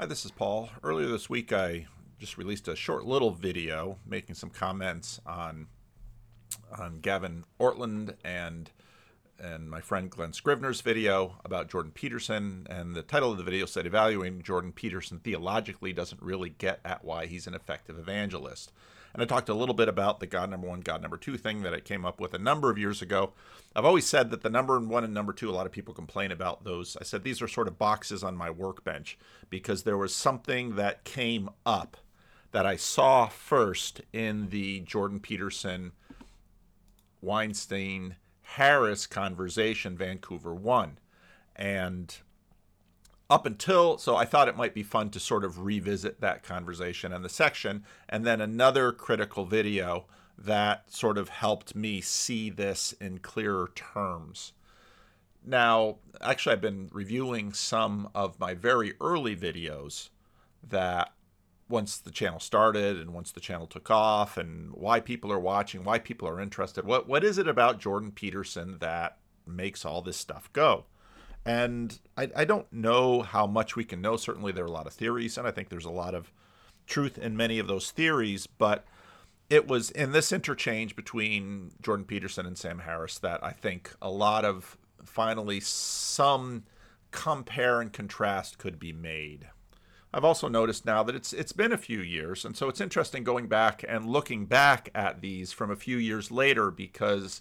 Hi, this is Paul. Earlier this week, I just released a short little video making some comments on on Gavin Ortlund and and my friend Glen Scrivener's video about Jordan Peterson. And the title of the video said, Evaluating Jordan Peterson Theologically Doesn't Really Get at Why He's an Effective Evangelist. And I talked a little bit about the God number one, God number two thing that I came up with a number of years ago. I've always said that the number one and number two, a lot of people complain about those. I said these are sort of boxes on my workbench because there was something that came up that I saw first in the Jordan Peterson Weinstein Harris conversation, Vancouver 1. And up until, so I thought it might be fun to sort of revisit that conversation and the section, and then another critical video that sort of helped me see this in clearer terms. Now, actually, I've been reviewing some of my very early videos that once the channel started and once the channel took off and why people are watching, why people are interested. What what is it about Jordan Peterson that makes all this stuff go? And I, I don't know how much we can know. Certainly there are a lot of theories, and I think there's a lot of truth in many of those theories, but it was in this interchange between Jordan Peterson and Sam Harris that I think a lot of finally some compare and contrast could be made. I've also noticed now that it's it's been a few years, and so it's interesting going back and looking back at these from a few years later because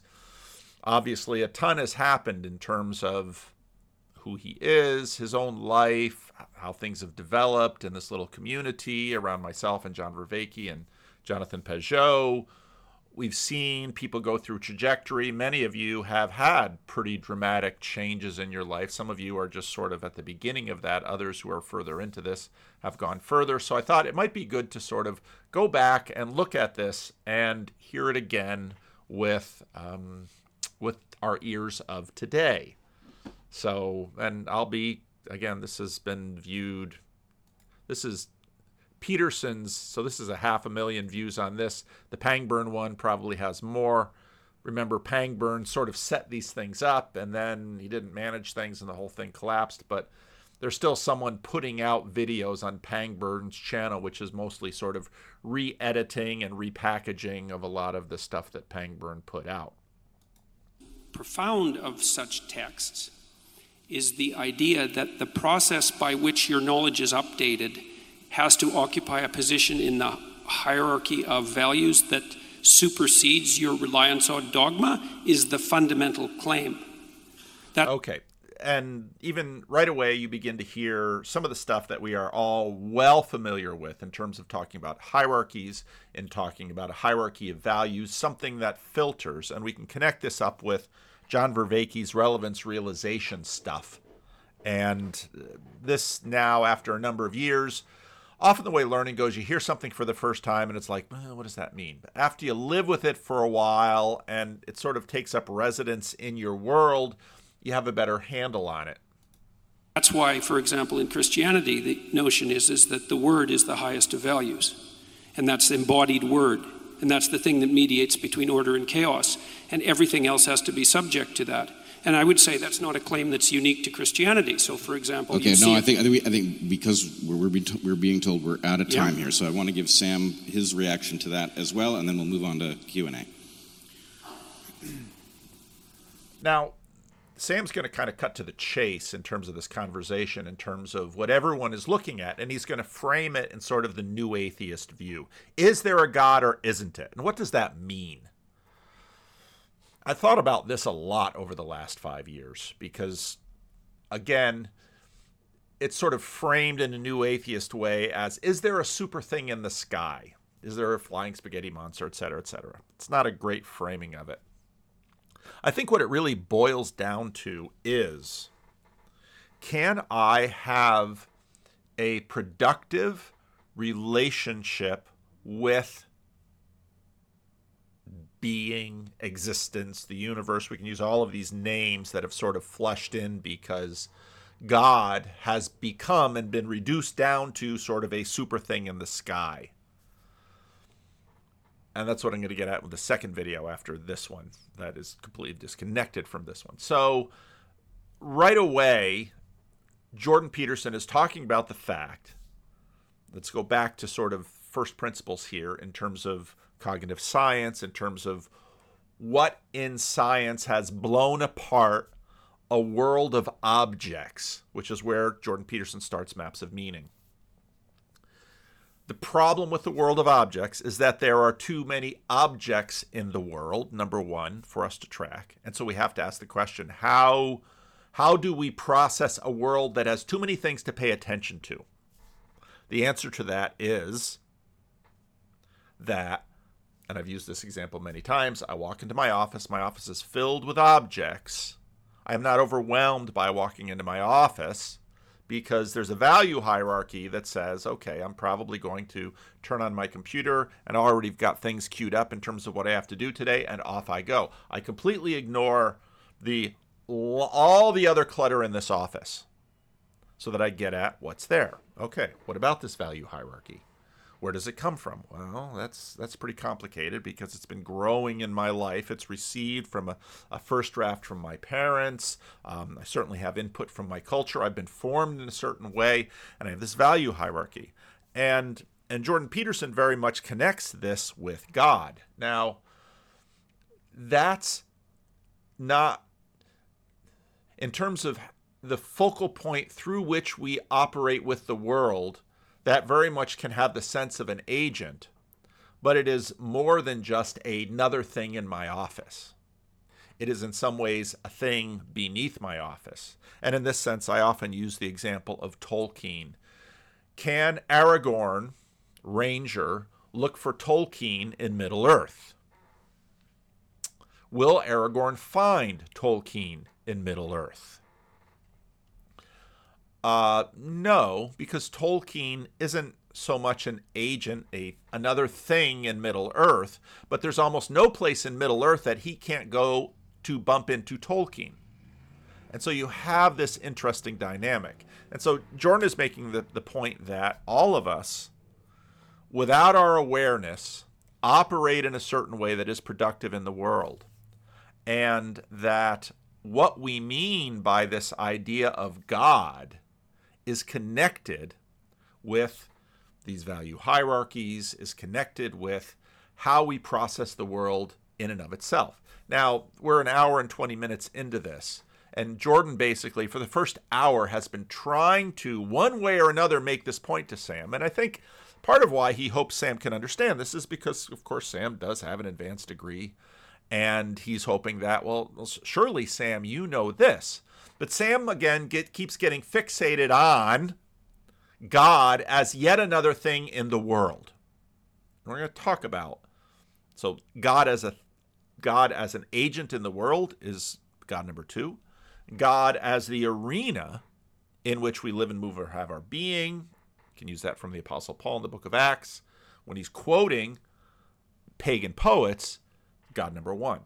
obviously a ton has happened in terms of who he is, his own life, how things have developed in this little community around myself and John Vervaeke and Jonathan Pageau, we've seen people go through trajectory. Many of you have had pretty dramatic changes in your life. Some of you are just sort of at the beginning of that. Others who are further into this have gone further. So I thought it might be good to sort of go back and look at this and hear it again with um, with our ears of today. So, and I'll be again. This has been viewed. This is Peterson's, so this is a half a million views on this. The Pangburn one probably has more. Remember, Pangburn sort of set these things up and then he didn't manage things and the whole thing collapsed. But there's still someone putting out videos on Pangburn's channel, which is mostly sort of re editing and repackaging of a lot of the stuff that Pangburn put out. Profound of such texts is the idea that the process by which your knowledge is updated has to occupy a position in the hierarchy of values that supersedes your reliance on dogma is the fundamental claim. That okay. And even right away, you begin to hear some of the stuff that we are all well familiar with in terms of talking about hierarchies, in talking about a hierarchy of values, something that filters. And we can connect this up with John Vervaeke's relevance realization stuff. And this now, after a number of years, often the way learning goes, you hear something for the first time and it's like, eh, what does that mean? But after you live with it for a while and it sort of takes up residence in your world, you have a better handle on it. That's why, for example, in Christianity, the notion is, is that the word is the highest of values. And that's the embodied word. And that's the thing that mediates between order and chaos. And everything else has to be subject to that. And I would say that's not a claim that's unique to Christianity. So, for example, okay, no, I think, I think, we, I think because we're, we're, being told, we're being told we're out of time yeah. here, so I want to give Sam his reaction to that as well, and then we'll move on to Q and A. Now, Sam's going to kind of cut to the chase in terms of this conversation, in terms of what everyone is looking at, and he's going to frame it in sort of the new atheist view. Is there a God or isn't it? And what does that mean? I thought about this a lot over the last five years because, again, it's sort of framed in a new atheist way as is there a super thing in the sky? Is there a flying spaghetti monster, et cetera, et cetera? It's not a great framing of it. I think what it really boils down to is can I have a productive relationship with being, existence, the universe. We can use all of these names that have sort of flushed in because God has become and been reduced down to sort of a super thing in the sky. And that's what I'm going to get at with the second video after this one that is completely disconnected from this one. So, right away, Jordan Peterson is talking about the fact let's go back to sort of first principles here in terms of cognitive science, in terms of what in science has blown apart a world of objects, which is where Jordan Peterson starts Maps of Meaning. The problem with the world of objects is that there are too many objects in the world, number one, for us to track. And so we have to ask the question how, how do we process a world that has too many things to pay attention to? The answer to that is that, and I've used this example many times, I walk into my office, my office is filled with objects. I am not overwhelmed by walking into my office because there's a value hierarchy that says, okay, I'm probably going to turn on my computer and already got things queued up in terms of what I have to do today, and off I go. I completely ignore the all the other clutter in this office so that I get at what's there. Okay, what about this value hierarchy? Where does it come from? Well, that's that's pretty complicated because it's been growing in my life. It's received from a, a first draft from my parents. Um, I certainly have input from my culture. I've been formed in a certain way, and I have this value hierarchy. And and Jordan Peterson very much connects this with God. Now, that's not in terms of the focal point through which we operate with the world that very much can have the sense of an agent, but it is more than just another thing in my office. It is in some ways a thing beneath my office. And in this sense, I often use the example of Tolkien. Can Aragorn, Ranger, look for Tolkien in Middle Earth? Will Aragorn find Tolkien in Middle Earth? Uh, no, because Tolkien isn't so much an agent, a another thing in Middle Earth, but there's almost no place in Middle Earth that he can't go to bump into Tolkien. And so you have this interesting dynamic. And so Jordan is making the, the point that all of us, without our awareness, operate in a certain way that is productive in the world. And that what we mean by this idea of God is connected with these value hierarchies, is connected with how we process the world in and of itself. Now, we're an hour and 20 minutes into this, and Jordan basically, for the first hour, has been trying to, one way or another, make this point to Sam. And I think part of why he hopes Sam can understand this is because, of course, Sam does have an advanced degree. And he's hoping that, well, surely, Sam, you know this. But Sam again get, keeps getting fixated on God as yet another thing in the world. And we're going to talk about so God as a God as an agent in the world is God number 2. God as the arena in which we live and move or have our being. You can use that from the apostle Paul in the book of Acts when he's quoting pagan poets, God number 1.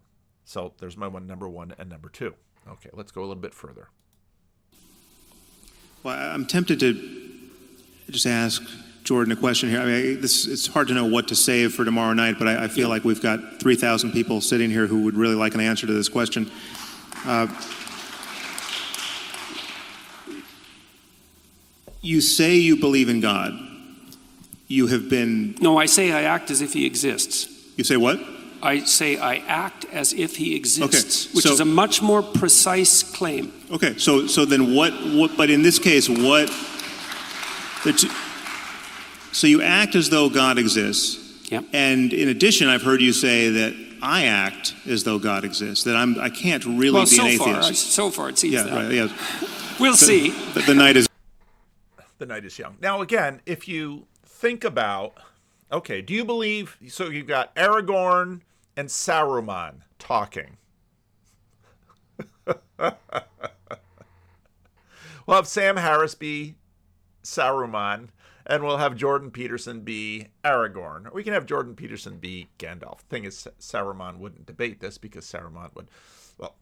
So there's my one number 1 and number 2. Okay, let's go a little bit further. Well, I'm tempted to just ask Jordan a question here. I mean, this, it's hard to know what to save for tomorrow night, but I, I feel like we've got 3,000 people sitting here who would really like an answer to this question. Uh, you say you believe in God. You have been. No, I say I act as if he exists. You say what? I say I act as if he exists, Okay, which so- is a much more precise claim. Okay, so so then what? What? But in this case, what? the two- so you act as though God exists, Yep. and in addition, I've heard you say that I act as though God exists. That I'm I can't really Well, be so an far, atheist. Uh, so far it seems yeah, that. right. Yeah. We'll see. The, the night is. the night is young. Now, again, if you think about, okay, do you believe? So you've got Aragorn and Saruman talking. we'll have Sam Harris be Saruman, and we'll have Jordan Peterson be Aragorn. Or we can have Jordan Peterson be Gandalf. Thing is, Saruman wouldn't debate this because Saruman would, well,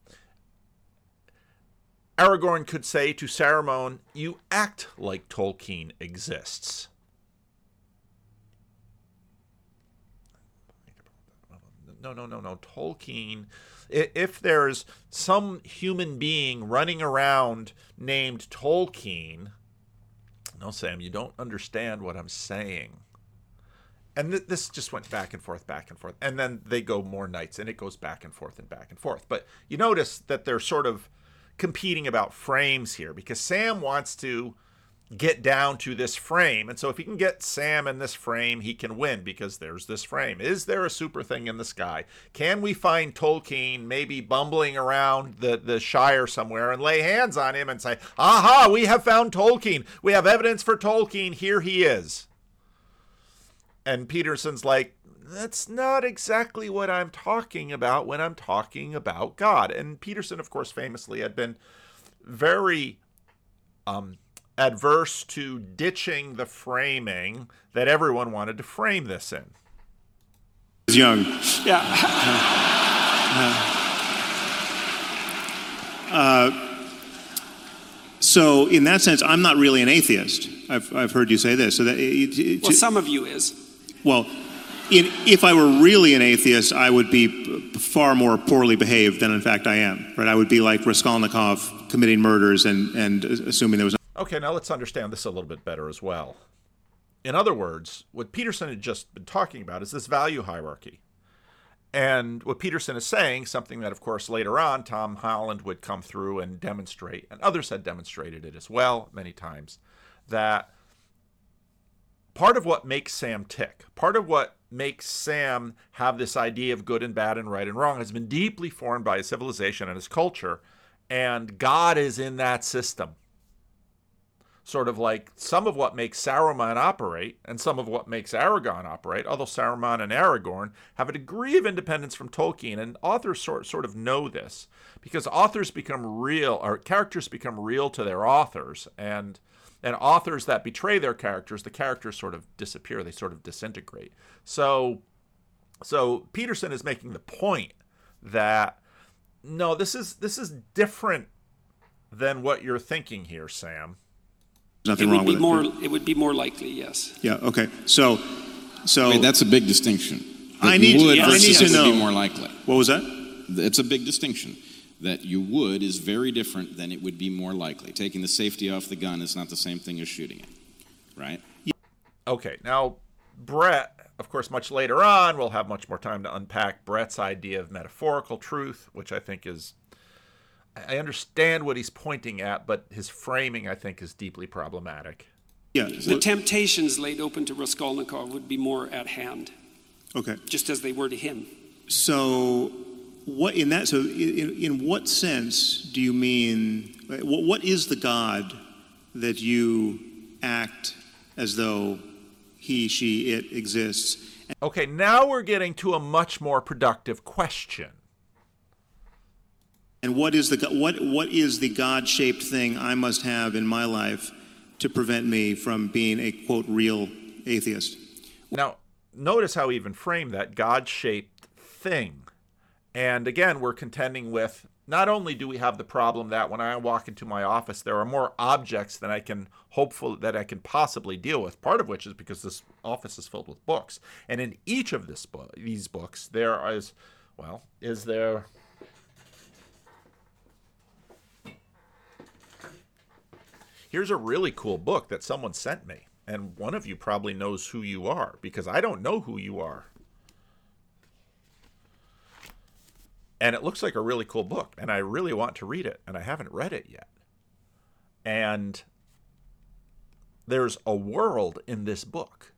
Aragorn could say to Saruman, You act like Tolkien exists. No, no, no, no. Tolkien. If there's some human being running around named Tolkien, No, Sam, you don't understand what I'm saying. And th- this just went back and forth, back and forth. And then they go more nights, and it goes back and forth and back and forth. But you notice that they're sort of competing about frames here because Sam wants to get down to this frame. And so if he can get Sam in this frame, he can win because there's this frame. Is there a super thing in the sky? Can we find Tolkien maybe bumbling around the, the Shire somewhere and lay hands on him and say, aha, we have found Tolkien. We have evidence for Tolkien. Here he is. And Peterson's like, that's not exactly what I'm talking about when I'm talking about God. And Peterson, of course, famously had been very um, adverse to ditching the framing that everyone wanted to frame this in. Is young. Yeah. Uh, so, in that sense, I'm not really an atheist. I've, I've heard you say this. So that it, it, Well, some of you is. well, in, if I were really an atheist, I would be p- far more poorly behaved than, in fact, I am. Right? I would be like Raskolnikov committing murders and, and uh, assuming there was. Okay, now let's understand this a little bit better as well. In other words, what Peterson had just been talking about is this value hierarchy. And what Peterson is saying, something that, of course, later on Tom Holland would come through and demonstrate, and others had demonstrated it as well many times, that part of what makes Sam tick, part of what makes Sam have this idea of good and bad and right and wrong has been deeply formed by his civilization and his culture, and God is in that system sort of like some of what makes Saruman operate and some of what makes Aragorn operate, although Saruman and Aragorn have a degree of independence from Tolkien, and authors sort, sort of know this because authors become real, or characters become real to their authors, and and authors that betray their characters, the characters sort of disappear, they sort of disintegrate. So, so Peterson is making the point that no, this is this is different than what you're thinking here, Sam. It Nothing would wrong be with more. it. It would be more likely, yes. Yeah. Okay. So, so I mean, that's a big distinction. I you need to- would yeah, I need versus to it would be know. more likely. what was that? It's a big distinction. That you would is very different than it would be more likely. Taking the safety off the gun is not the same thing as shooting it, right? Okay, now Brett, of course, much later on, we'll have much more time to unpack Brett's idea of metaphorical truth, which I think is. I understand what he's pointing at, but his framing, I think, is deeply problematic. Yeah. The temptations laid open to Raskolnikov would be more at hand, okay. just as they were to him. So, what in that? So, in, in what sense do you mean? What, what is the God that you act as though he, she, it exists? Okay, now we're getting to a much more productive question. And what is the what what is the God-shaped thing I must have in my life to prevent me from being a quote real atheist? Now, notice how he even framed that God shaped thing. And again, we're contending with not only do we have the problem that when I walk into my office, there are more objects than I can hopeful that I can possibly deal with. Part of which is because this office is filled with books, and in each of this book, these books, there is, well, is there. Here's a really cool book that someone sent me, and one of you probably knows who you are because I don't know who you are. and it looks like a really cool book and i really want to read it and i haven't read it yet and there's a world in this book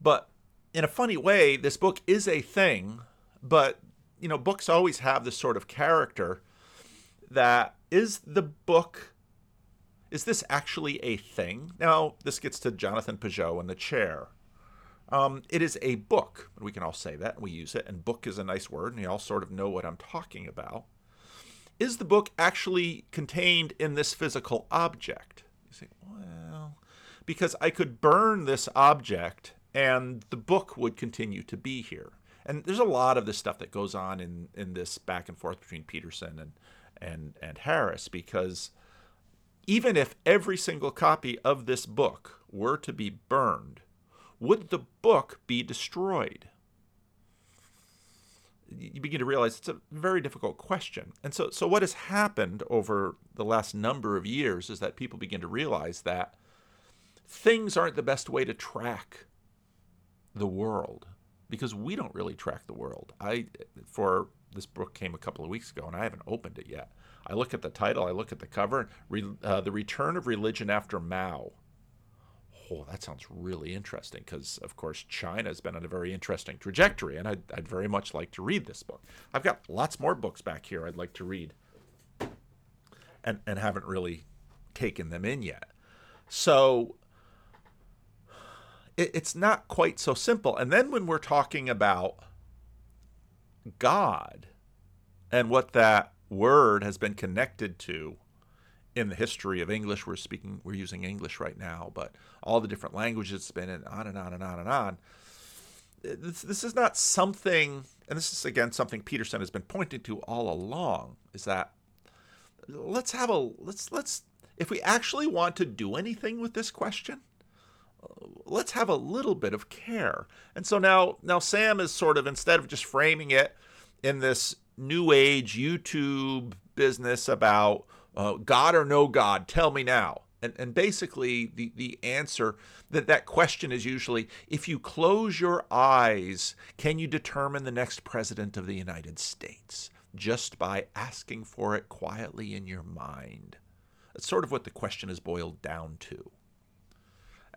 but in a funny way this book is a thing but you know books always have this sort of character that is the book is this actually a thing now this gets to jonathan pageau and the chair um, it is a book. We can all say that, and we use it. And book is a nice word, and you all sort of know what I'm talking about. Is the book actually contained in this physical object? You say, well, because I could burn this object, and the book would continue to be here. And there's a lot of this stuff that goes on in in this back and forth between Peterson and and and Harris, because even if every single copy of this book were to be burned would the book be destroyed? You begin to realize it's a very difficult question. And so, so what has happened over the last number of years is that people begin to realize that things aren't the best way to track the world because we don't really track the world. I for this book came a couple of weeks ago and I haven't opened it yet. I look at the title, I look at the cover, re, uh, The Return of Religion After Mao. Oh, that sounds really interesting because, of course, China has been on a very interesting trajectory, and I'd, I'd very much like to read this book. I've got lots more books back here I'd like to read and, and haven't really taken them in yet. So it, it's not quite so simple. And then when we're talking about God and what that word has been connected to in the history of English, we're speaking, we're using English right now, but all the different languages it's been and on and on and on and on. This, this is not something, and this is again something Peterson has been pointing to all along, is that let's have a let's let's if we actually want to do anything with this question, let's have a little bit of care. And so now now Sam is sort of instead of just framing it in this new age YouTube business about uh, God or no God, tell me now. And, and basically, the, the answer that that question is usually if you close your eyes, can you determine the next president of the United States? Just by asking for it quietly in your mind. That's sort of what the question is boiled down to.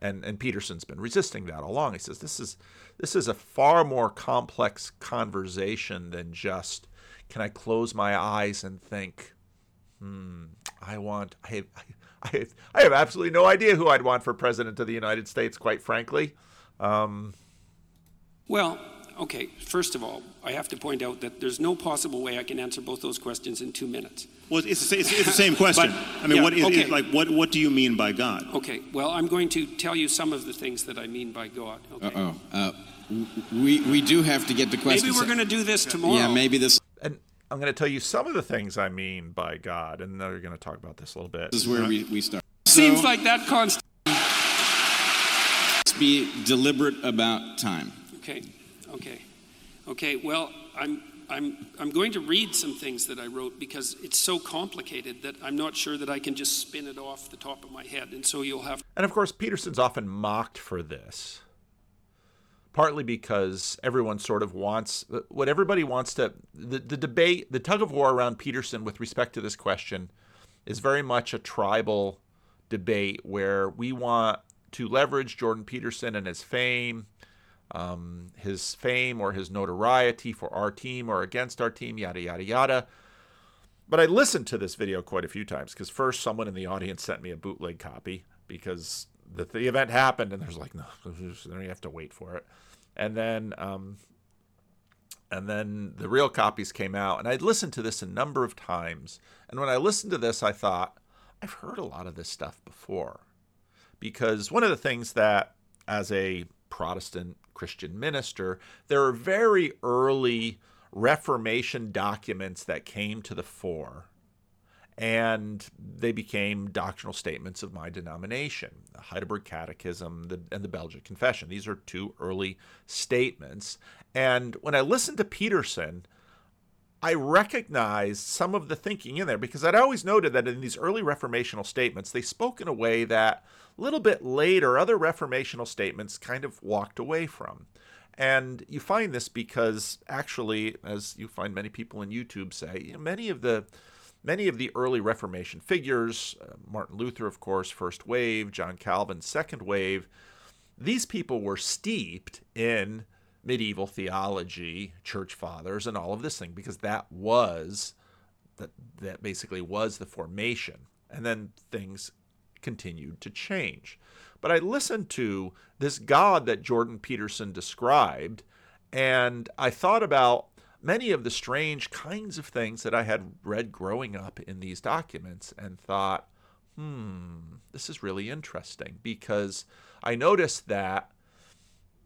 And, and Peterson's been resisting that all along. He says this is this is a far more complex conversation than just can I close my eyes and think, hmm, I want I have, I I have absolutely no idea who I'd want for president of the United States, quite frankly. Um, well, okay, first of all, I have to point out that there's no possible way I can answer both those questions in two minutes. Well, it's the, it's, it's the same question. But, I mean, yeah, what is, okay. is- like what what do you mean by God? Okay, well, I'm going to tell you some of the things that I mean by God. Okay. Uh-oh. Uh, we, we do have to get the Maybe we're going to do this tomorrow. Yeah, maybe this and I'm going to tell you some of the things I mean by God, and then we're going to talk about this a little bit. This is where uh-huh. we, we start. Seems So, like that constant. let's be deliberate about time. Okay, okay, okay. Well, I'm I'm I'm going to read some things that I wrote because it's so complicated that I'm not sure that I can just spin it off the top of my head, and so you'll have. And of course, Peterson's often mocked for this, partly because everyone sort of wants what everybody wants to. The, the debate, the tug of war around Peterson with respect to this question is very much a tribal debate where we want to leverage Jordan Peterson and his fame, um, his fame or his notoriety for our team or against our team, yada, yada, yada. But I listened to this video quite a few times because first someone in the audience sent me a bootleg copy because the, the event happened and there's like no, then you have to wait for it, and then um, and then the real copies came out and I'd listened to this a number of times, and when I listened to this, I thought I've heard a lot of this stuff before, because one of the things that as a Protestant Christian minister, there are very early Reformation documents that came to the fore and they became doctrinal statements of my denomination the heidelberg catechism and the belgic confession. These are two early statements. And when i listened to peterson i recognized some of the thinking in there because i'd always noted that in these early reformational statements they spoke in a way that a little bit later other reformational statements kind of walked away from. And you find this because actually as you find many people in youtube say you know, many of the Many of the early Reformation figures, uh, Martin Luther, of course, first wave, John Calvin, second wave, these people were steeped in medieval theology, church fathers, and all of this thing because that was that that basically was the formation. And then things continued to change. But I listened to this God that Jordan Peterson described, and I thought about many of the strange kinds of things that I had read growing up in these documents and thought, hmm, this is really interesting because I noticed that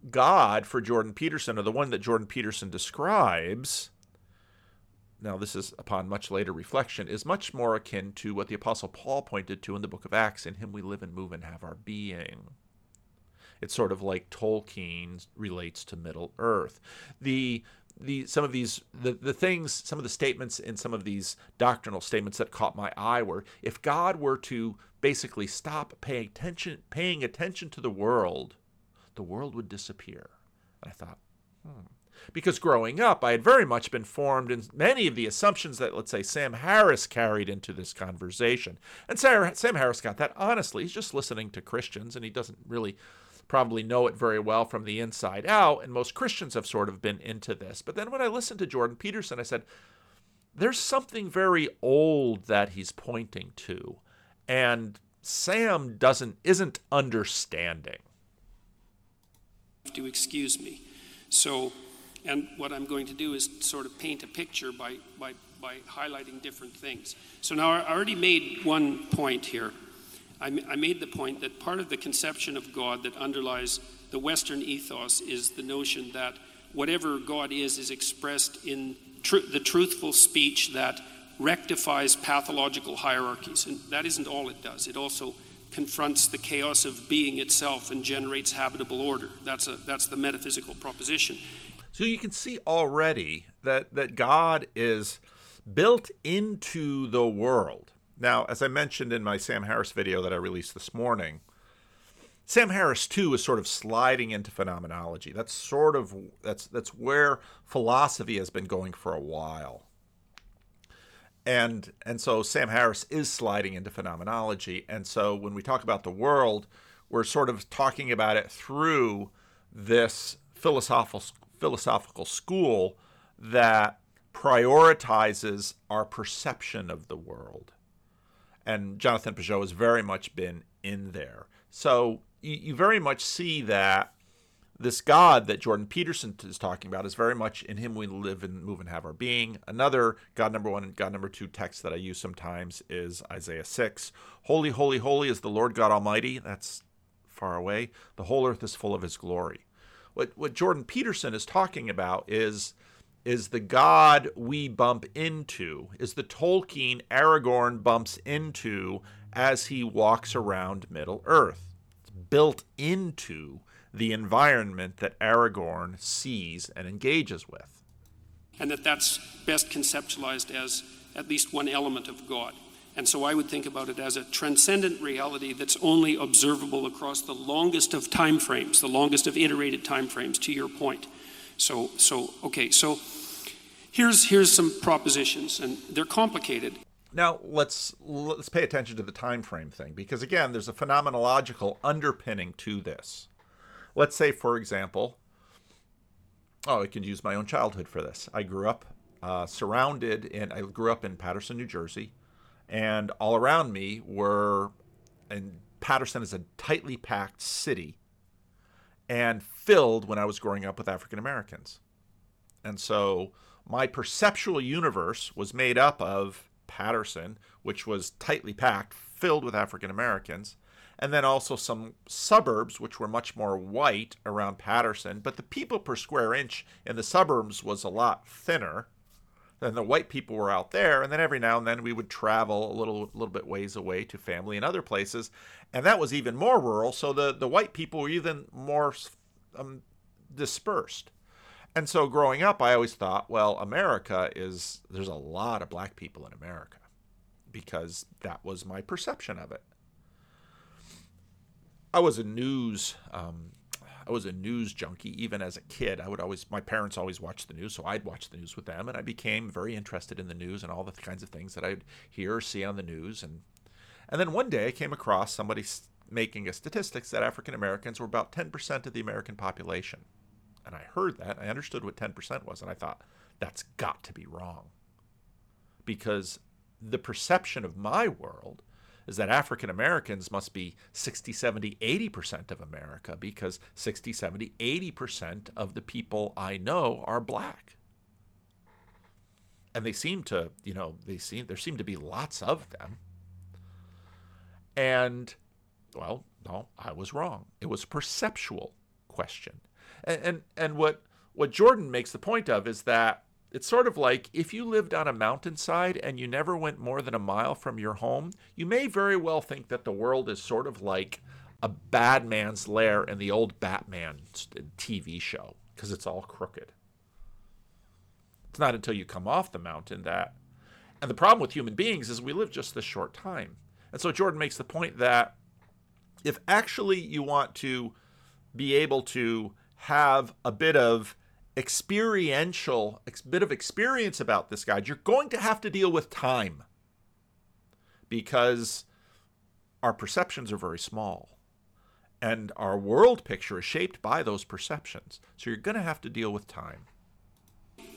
God for Jordan Peterson, or the one that Jordan Peterson describes, now this is upon much later reflection, is much more akin to what the Apostle Paul pointed to in the book of Acts in him we live and move and have our being. It's sort of like Tolkien relates to Middle Earth. The the some of these the, the things some of the statements in some of these doctrinal statements that caught my eye were if God were to basically stop paying attention paying attention to the world, the world would disappear. And I thought, hmm. Because growing up, I had very much been formed in many of the assumptions that, let's say, Sam Harris carried into this conversation. And Sam Harris got that honestly. He's just listening to Christians, and he doesn't really probably know it very well from the inside out, and most Christians have sort of been into this. But then when I listened to Jordan Peterson, I said, there's something very old that he's pointing to, and Sam doesn't isn't understanding. To excuse me. So, and what I'm going to do is sort of paint a picture by, by, by highlighting different things. So now I already made one point here. I, I made the point that part of the conception of God that underlies the Western ethos is the notion that whatever God is is expressed in tr- the truthful speech that rectifies pathological hierarchies. And that isn't all it does. It also confronts the chaos of being itself and generates habitable order. That's, a, that's the metaphysical proposition. So you can see already that, that God is built into the world. Now, as I mentioned in my Sam Harris video that I released this morning, Sam Harris too is sort of sliding into phenomenology. That's sort of that's that's where philosophy has been going for a while. And and so Sam Harris is sliding into phenomenology. And so when we talk about the world, we're sort of talking about it through this philosophical philosophical school that prioritizes our perception of the world and Jonathan Pageau has very much been in there. So you, you very much see that this God that Jordan Peterson is talking about is very much in Him we live and move and have our being. Another God number one and God number two text that I use sometimes is Isaiah 6. Holy, holy, holy is the Lord God Almighty. That's far away. The whole earth is full of His glory. What, what Jordan Peterson is talking about is is the god we bump into, is the Tolkien Aragorn bumps into as he walks around Middle Earth. It's built into the environment that Aragorn sees and engages with. And that that's best conceptualized as at least one element of God. And so I would think about it as a transcendent reality that's only observable across the longest of time frames, the longest of iterated time frames, to your point. So, so okay, so here's here's some propositions, and they're complicated. Now let's let's pay attention to the time frame thing because again, there's a phenomenological underpinning to this. Let's say, for example, oh, I can use my own childhood for this. I grew up uh, surrounded in I grew up in Paterson, New Jersey, and all around me were, and Paterson is a tightly packed city, and filled when I was growing up with African Americans. And so my perceptual universe was made up of Paterson, which was tightly packed, filled with African Americans, and then also some suburbs, which were much more white around Paterson. But the people per square inch in the suburbs was a lot thinner than the white people were out there. And then every now and then we would travel a little, little bit ways away to family and other places, and that was even more rural. So the the white people were even more um, dispersed. And so growing up, I always thought, well, America is, there's a lot of black people in America because that was my perception of it. I was a news, um, I was a news junkie even as a kid. I would always, my parents always watched the news, so I'd watch the news with them, and I became very interested in the news and all the kinds of things that I'd hear or see on the news. And and then one day I came across somebody making a statistics that African Americans were about 10% of the American population. And I heard that. I understood what 10% was. And I thought, that's got to be wrong. Because the perception of my world is that African Americans must be 60, 70, 80% of America because 60, 70, 80% of the people I know are black. And they seem to, you know, they seem there seem to be lots of them. And well, no, I was wrong. It was a perceptual question. And, and and what what Jordan makes the point of is that it's sort of like if you lived on a mountainside and you never went more than a mile from your home, you may very well think that the world is sort of like a bad man's lair in the old Batman uh, TV show because it's all crooked. It's not until you come off the mountain that. And the problem with human beings is we live just this short time. And so Jordan makes the point that if actually you want to be able to have a bit of experiential, bit of experience about this guide, you're going to have to deal with time because our perceptions are very small and our world picture is shaped by those perceptions. So you're going to have to deal with time.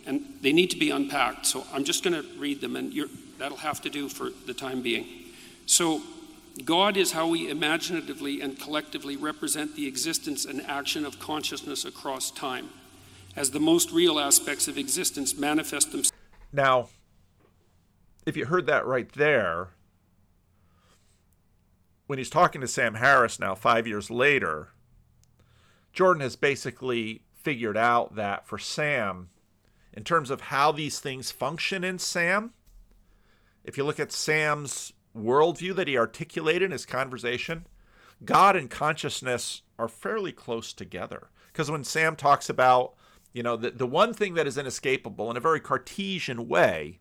And they need to be unpacked. So I'm just going to read them, and that'll have to do for the time being. So, God is how we imaginatively and collectively represent the existence and action of consciousness across time, as the most real aspects of existence manifest themselves. Now, if you heard that right there, when he's talking to Sam Harris now, five years later, Jordan has basically figured out that for Sam, in terms of how these things function in Sam, if you look at Sam's worldview that he articulated in his conversation, God and consciousness are fairly close together. Because when Sam talks about, you know, the, the one thing that is inescapable in a very Cartesian way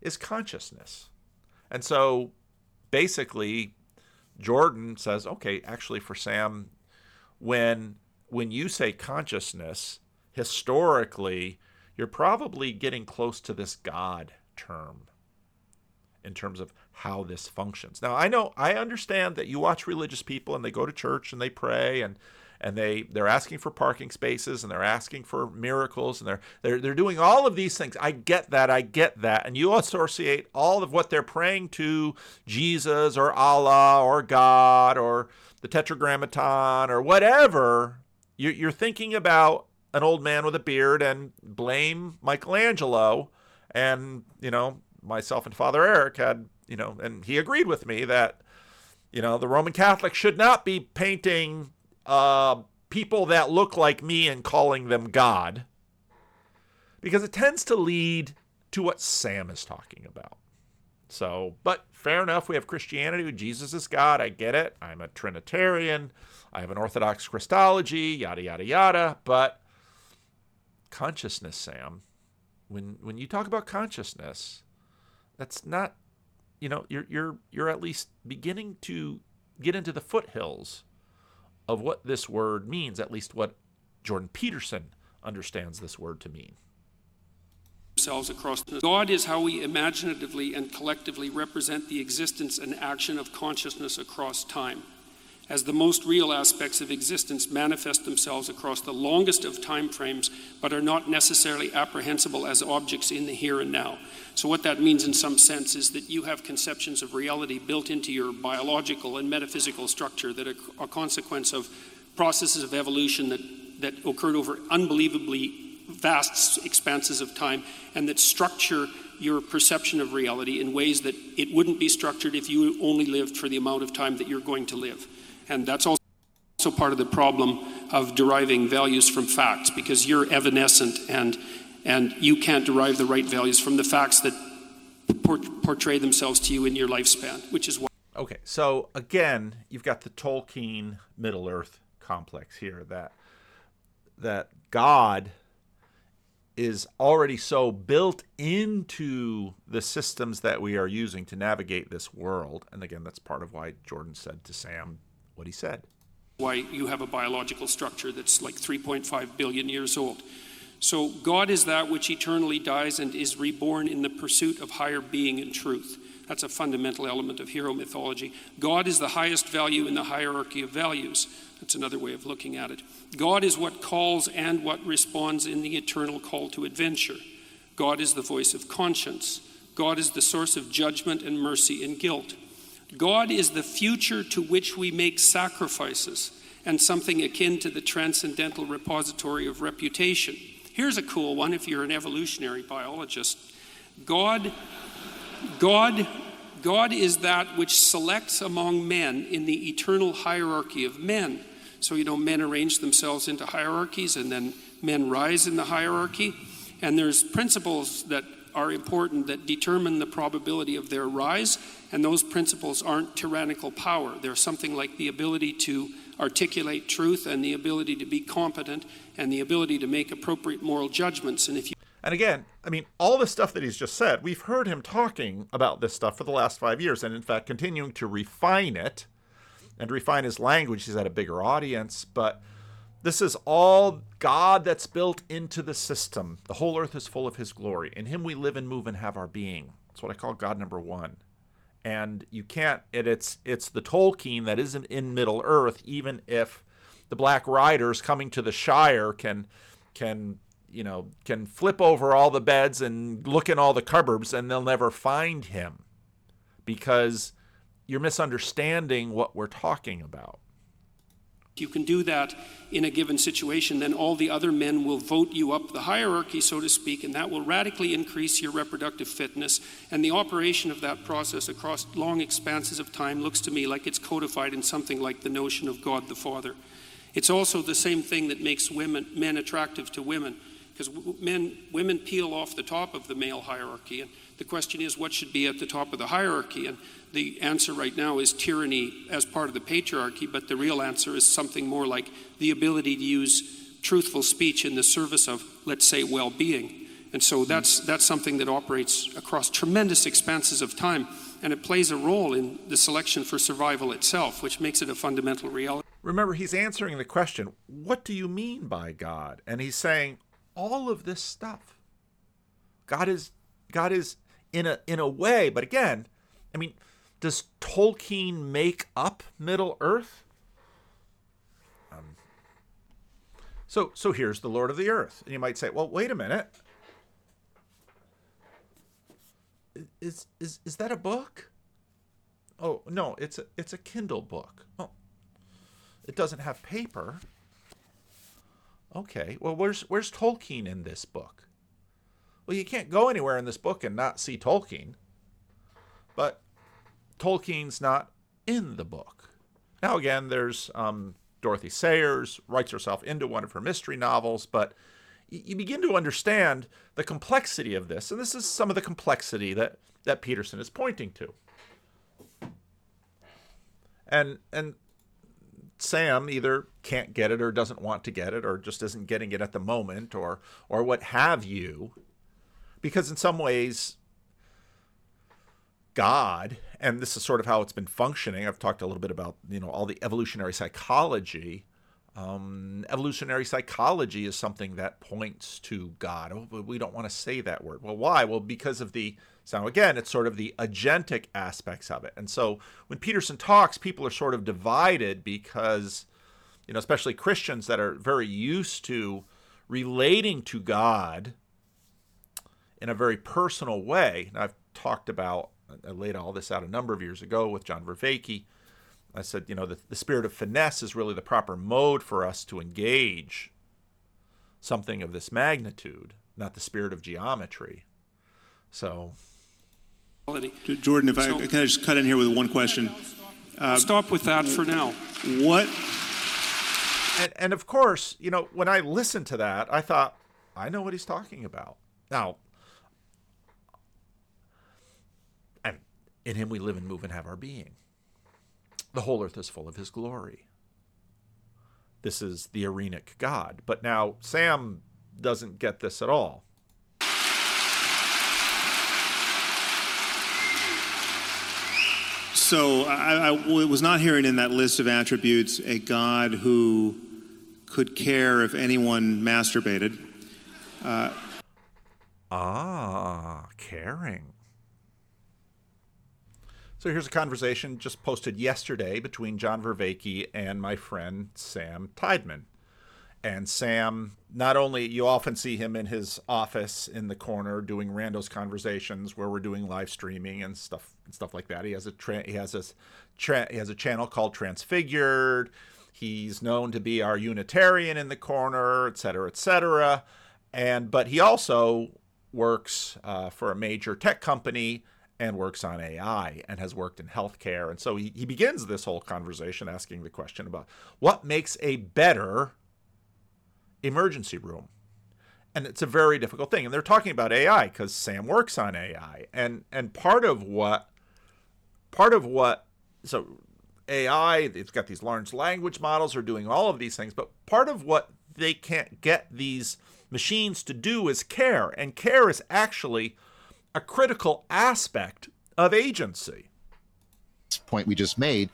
is consciousness. And so basically, Jordan says, okay, actually for Sam, when when you say consciousness, historically, you're probably getting close to this God term in terms of how this functions. Now, I know I understand that you watch religious people and they go to church and they pray and and they they're asking for parking spaces and they're asking for miracles and they're they're they're doing all of these things. I get that. I get that. And you associate all of what they're praying to Jesus or Allah or God or the Tetragrammaton or whatever. You're, you're thinking about an old man with a beard and blame Michelangelo. And you know, myself and Father Eric had you know, and he agreed with me that you know the Roman Catholics should not be painting uh, people that look like me and calling them God, because it tends to lead to what Sam is talking about. So, but fair enough. We have Christianity. Jesus is God. I get it. I'm a Trinitarian. I have an Orthodox Christology. Yada yada yada. But consciousness, Sam. When when you talk about consciousness, that's not. You know, you're you're you're at least beginning to get into the foothills of what this word means, at least what Jordan Peterson understands this word to mean. Across God is how we imaginatively and collectively represent the existence and action of consciousness across time as the most real aspects of existence manifest themselves across the longest of time frames, but are not necessarily apprehensible as objects in the here and now. So, what that means in some sense is that you have conceptions of reality built into your biological and metaphysical structure that are a consequence of processes of evolution that, that occurred over unbelievably vast expanses of time and that structure your perception of reality in ways that it wouldn't be structured if you only lived for the amount of time that you're going to live. And that's also part of the problem of deriving values from facts because you're evanescent and, and you can't derive the right values from the facts that portray themselves to you in your lifespan, which is why. Okay, so again, you've got the Tolkien Middle Earth complex here that that God is already so built into the systems that we are using to navigate this world. And again, that's part of why Jordan said to Sam, what he said. Why you have a biological structure that's like 3.5 billion years old. So, God is that which eternally dies and is reborn in the pursuit of higher being and truth. That's a fundamental element of hero mythology. God is the highest value in the hierarchy of values. That's another way of looking at it. God is what calls and what responds in the eternal call to adventure. God is the voice of conscience. God is the source of judgment and mercy and guilt. God is the future to which we make sacrifices and something akin to the transcendental repository of reputation. Here's a cool one if you're an evolutionary biologist. God, God, God is that which selects among men in the eternal hierarchy of men. So, you know, men arrange themselves into hierarchies and then men rise in the hierarchy. And there's principles that are important that determine the probability of their rise, and those principles aren't tyrannical power. They're something like the ability to articulate truth and the ability to be competent and the ability to make appropriate moral judgments. And if you And again, I mean, all the stuff that he's just said, we've heard him talking about this stuff for the last five years, and in fact, continuing to refine it and refine his language. He's had a bigger audience, but this is all God that's built into the system. The whole earth is full of his glory. In him we live and move and have our being. That's what I call God number one. And you can't, it, it's it's the Tolkien that isn't in Middle Earth, even if the Black Riders coming to the Shire can can you know can flip over all the beds and look in all the cupboards and they'll never find him because you're misunderstanding what we're talking about. You can do that in a given situation, then all the other men will vote you up the hierarchy, so to speak, and that will radically increase your reproductive fitness. And the operation of that process across long expanses of time looks to me like it's codified in something like the notion of God the Father. It's also the same thing that makes women, men attractive to women, because men, women peel off the top of the male hierarchy. And the question is, what should be at the top of the hierarchy? And the answer right now is tyranny as part of the patriarchy, but the real answer is something more like the ability to use truthful speech in the service of, let's say, well being. And so hmm. that's, that's something that operates across tremendous expanses of time, and it plays a role in the selection for survival itself, which makes it a fundamental reality. Remember, he's answering the question, What do you mean by God? And he's saying, All of this stuff. God is God is in a in a way, but again, I mean, does Tolkien make up Middle Earth? Um, so, so here's the Lord of the Earth, and you might say, "Well, wait a minute. Is is is that a book?" Oh no, it's a it's a Kindle book. Oh, it doesn't have paper. Okay, well, where's where's Tolkien in this book? Well, you can't go anywhere in this book and not see Tolkien. But Tolkien's not in the book. Now, again, there's um, Dorothy Sayers writes herself into one of her mystery novels, but you begin to understand the complexity of this, and this is some of the complexity that that Peterson is pointing to. And and Sam either can't get it or doesn't want to get it or just isn't getting it at the moment or or what have you because in some ways God, and this is sort of how it's been functioning. I've talked a little bit about you know all the evolutionary psychology. Um, evolutionary psychology is something that points to God. Oh, we don't want to say that word. Well, why? Well, because of the so again, it's sort of the agentic aspects of it. And so when Peterson talks, people are sort of divided because you know, especially Christians that are very used to relating to God in a very personal way. And I've talked about I laid all this out a number of years ago with John Vervaeke. I said, you know, the, the spirit of finesse is really the proper mode for us to engage something of this magnitude, not the spirit of geometry. So, Jordan, if so, I can I just cut in here with one question. Uh, stop with that for now. What? And, and of course, you know, when I listened to that, I thought, I know what he's talking about. Now, In him we live and move and have our being. The whole earth is full of his glory. This is the Arenic God. But now Sam doesn't get this at all. So I, I was not hearing in that list of attributes a God who could care if anyone masturbated. Uh, ah, caring. So here's a conversation just posted yesterday between John Vervaeke and my friend Sam Tideman. And Sam, not only you often see him in his office in the corner doing randos conversations where we're doing live streaming and stuff and stuff like that. He has a tra- he has a tra- he has a channel called Transfigured. He's known to be our Unitarian in the corner, et cetera, et cetera. And but he also works uh, for a major tech company and works on AI and has worked in healthcare. And so he, he begins this whole conversation asking the question about what makes a better emergency room. And it's a very difficult thing. And they're talking about AI because Sam works on AI. And and part of what part of what so AI, it's got these large language models are doing all of these things, but part of what they can't get these machines to do is care. And care is actually a critical aspect of agency. Point we just made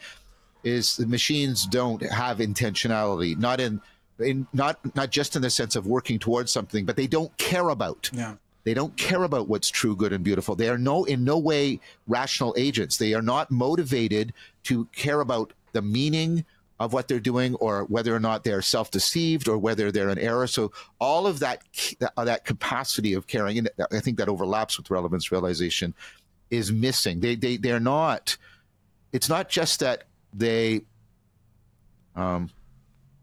is the machines don't have intentionality, not in, in not not just in the sense of working towards something, but they don't care about. Yeah. They don't care about what's true, good, and beautiful. They are no in no way rational agents. They are not motivated to care about the meaning of what they're doing or whether or not they're self-deceived or whether they're in error. So all of that that capacity of caring and i think that overlaps with relevance realization is missing. They they they're not it's not just that they um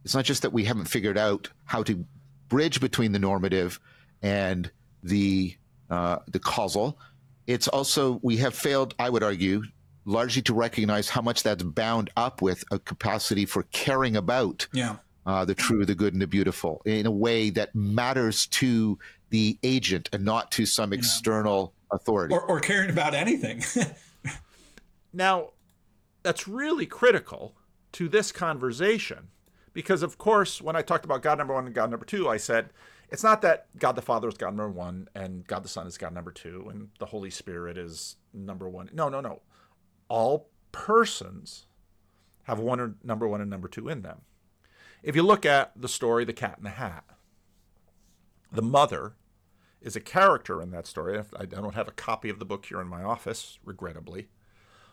it's not just that we haven't figured out how to bridge between the normative and the uh, the causal. It's also we have failed i would argue largely to recognize how much that's bound up with a capacity for caring about yeah. uh, the true, the good, and the beautiful in a way that matters to the agent and not to some yeah. external authority. Or, or caring about anything. now, that's really critical to this conversation because, of course, when I talked about God number one and God number two, I said, it's not that God the Father is God number one and God the Son is God number two and the Holy Spirit is number one. No, no, no all persons have one number one and number two in them. If you look at the story The Cat in the Hat, the mother is a character in that story. I don't have a copy of the book here in my office, regrettably.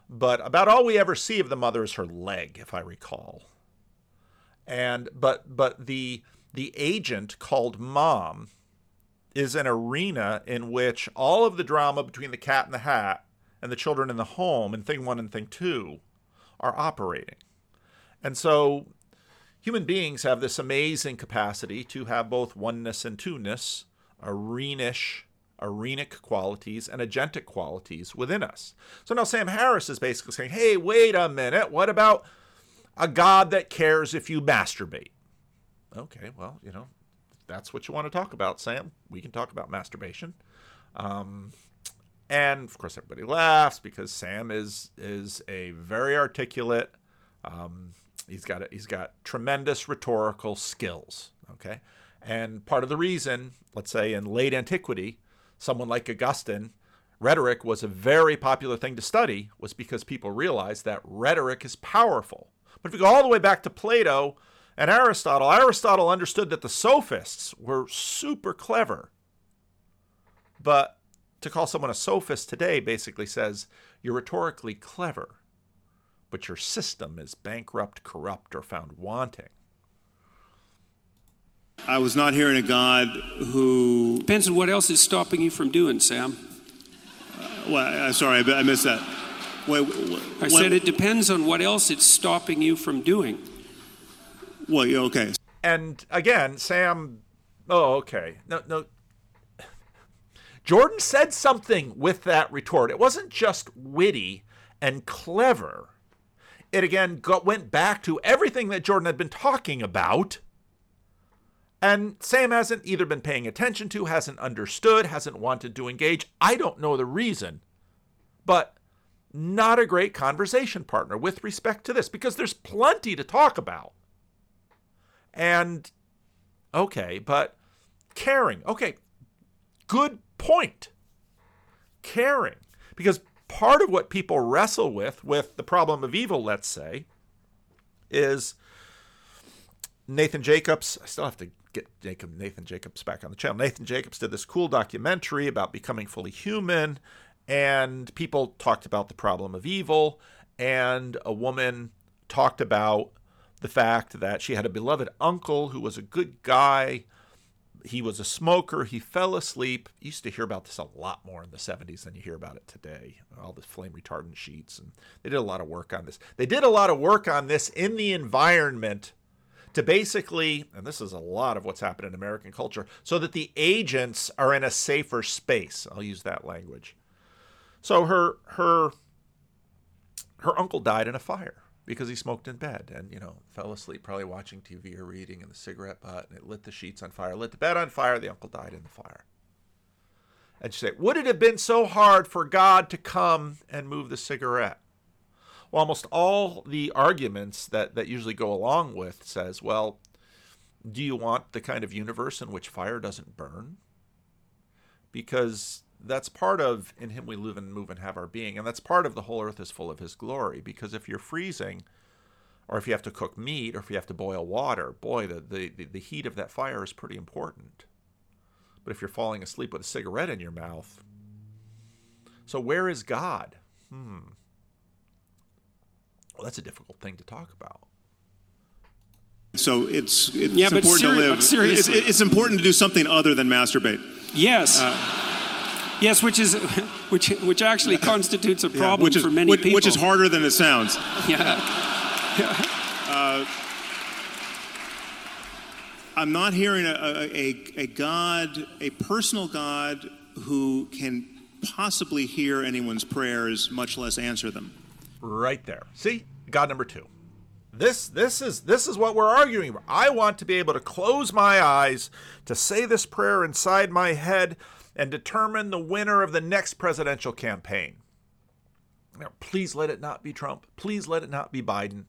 But about all we ever see of the mother is her leg, if I recall. And but but the the agent called mom is an arena in which all of the drama between the cat and the hat and the children in the home in thing one and thing two are operating. And so human beings have this amazing capacity to have both oneness and two-ness, arenish, arenic qualities, and agentic qualities within us. So now Sam Harris is basically saying, hey, wait a minute, what about a God that cares if you masturbate? Okay, well, you know, that's what you want to talk about, Sam. We can talk about masturbation. Um, and of course everybody laughs because Sam is is a very articulate. Um, he's got a, he's got tremendous rhetorical skills. Okay, and part of the reason, let's say in late antiquity, someone like Augustine, rhetoric was a very popular thing to study, was because people realized that rhetoric is powerful. But if you go all the way back to Plato and Aristotle, Aristotle understood that the sophists were super clever, but to call someone a sophist today basically says you're rhetorically clever, but your system is bankrupt, corrupt, or found wanting. I was not hearing a God who. Depends on what else is stopping you from doing, Sam. Uh, well, I'm sorry, I missed that. Wait, wait, I said it depends on what else it's stopping you from doing. Well, okay. And again, Sam. Oh, okay. No, no. Jordan said something with that retort. It wasn't just witty and clever. It again got, went back to everything that Jordan had been talking about. And Sam hasn't either been paying attention to, hasn't understood, hasn't wanted to engage. I don't know the reason. But not a great conversation partner with respect to this because there's plenty to talk about. And okay, but caring. Okay, good point. Caring. Because part of what people wrestle with, with the problem of evil, let's say, is Nathan Jacobs. I still have to get Jacob, Nathan Jacobs back on the channel. Nathan Jacobs did this cool documentary about becoming fully human, and people talked about the problem of evil, and a woman talked about the fact that she had a beloved uncle who was a good guy he was a smoker. He fell asleep. You used to hear about this a lot more in the 70s than you hear about it today. All the flame retardant sheets. And they did a lot of work on this. They did a lot of work on this in the environment to basically, and this is a lot of what's happened in American culture, so that the agents are in a safer space. I'll use that language. So her her her uncle died in a fire because he smoked in bed and you know fell asleep probably watching tv or reading and the cigarette butt and it lit the sheets on fire lit the bed on fire the uncle died in the fire and she said would it have been so hard for god to come and move the cigarette well almost all the arguments that that usually go along with says well Do you want the kind of universe in which fire doesn't burn? Because that's part of in him we live and move and have our being and that's part of the whole earth is full of his glory because if you're freezing or if you have to cook meat or if you have to boil water boy the, the, the heat of that fire is pretty important but if you're falling asleep with a cigarette in your mouth so where is god hmm well that's a difficult thing to talk about So it's it's Yeah, but important seri- to live. seriously. It's, it's important to do something other than masturbate. Yes. Yes, which is which which actually constitutes a Yeah, problem which is for many which, people. which is harder than it sounds. Yeah. Uh, I'm not hearing a, a, a God, a personal God who can possibly hear anyone's prayers, much less answer them. right there see god number two this this is this is what we're arguing about i want to be able to close my eyes to say this prayer inside my head and determine the winner of the next presidential campaign. Now, please let it not be trump. Please let it not be biden.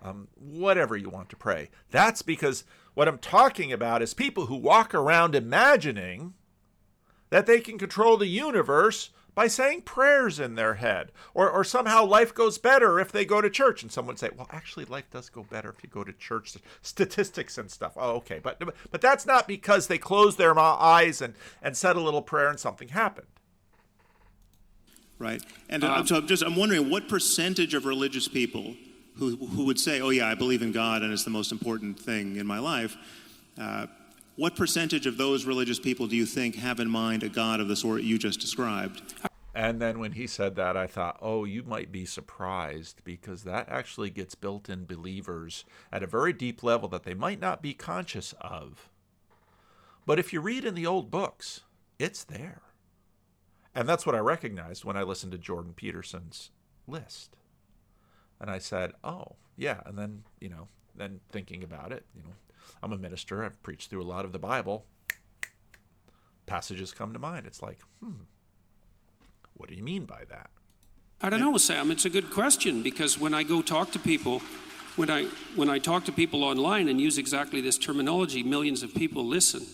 Um, whatever you want to pray. That's because what i'm talking about is people who walk around imagining that they can control the universe by saying prayers in their head. Or, or somehow life goes better if they go to church. And someone would say, well, actually, life does go better if you go to church. Statistics and stuff. Oh, okay. But, but that's not because they closed their eyes and, and said a little prayer and something happened. Right. And uh, so I'm just I'm wondering what percentage of religious people who who would say, "Oh yeah, I believe in God and it's the most important thing in my life." Uh, what percentage of those religious people do you think have in mind a God of the sort you just described? And then when he said that, I thought, oh, you might be surprised because that actually gets built in believers at a very deep level that they might not be conscious of. But if you read in the old books, it's there. And that's what I recognized when I listened to Jordan Peterson's list. And I said, oh, yeah. And then, you know, then thinking about it, you know, I'm a minister, I've preached through a lot of the Bible. Passages come to mind. It's like, hmm, what do you mean by that? I don't know, Sam. It's a good question because when I go talk to people, when I when I talk to people online and use exactly this terminology, millions of people listen.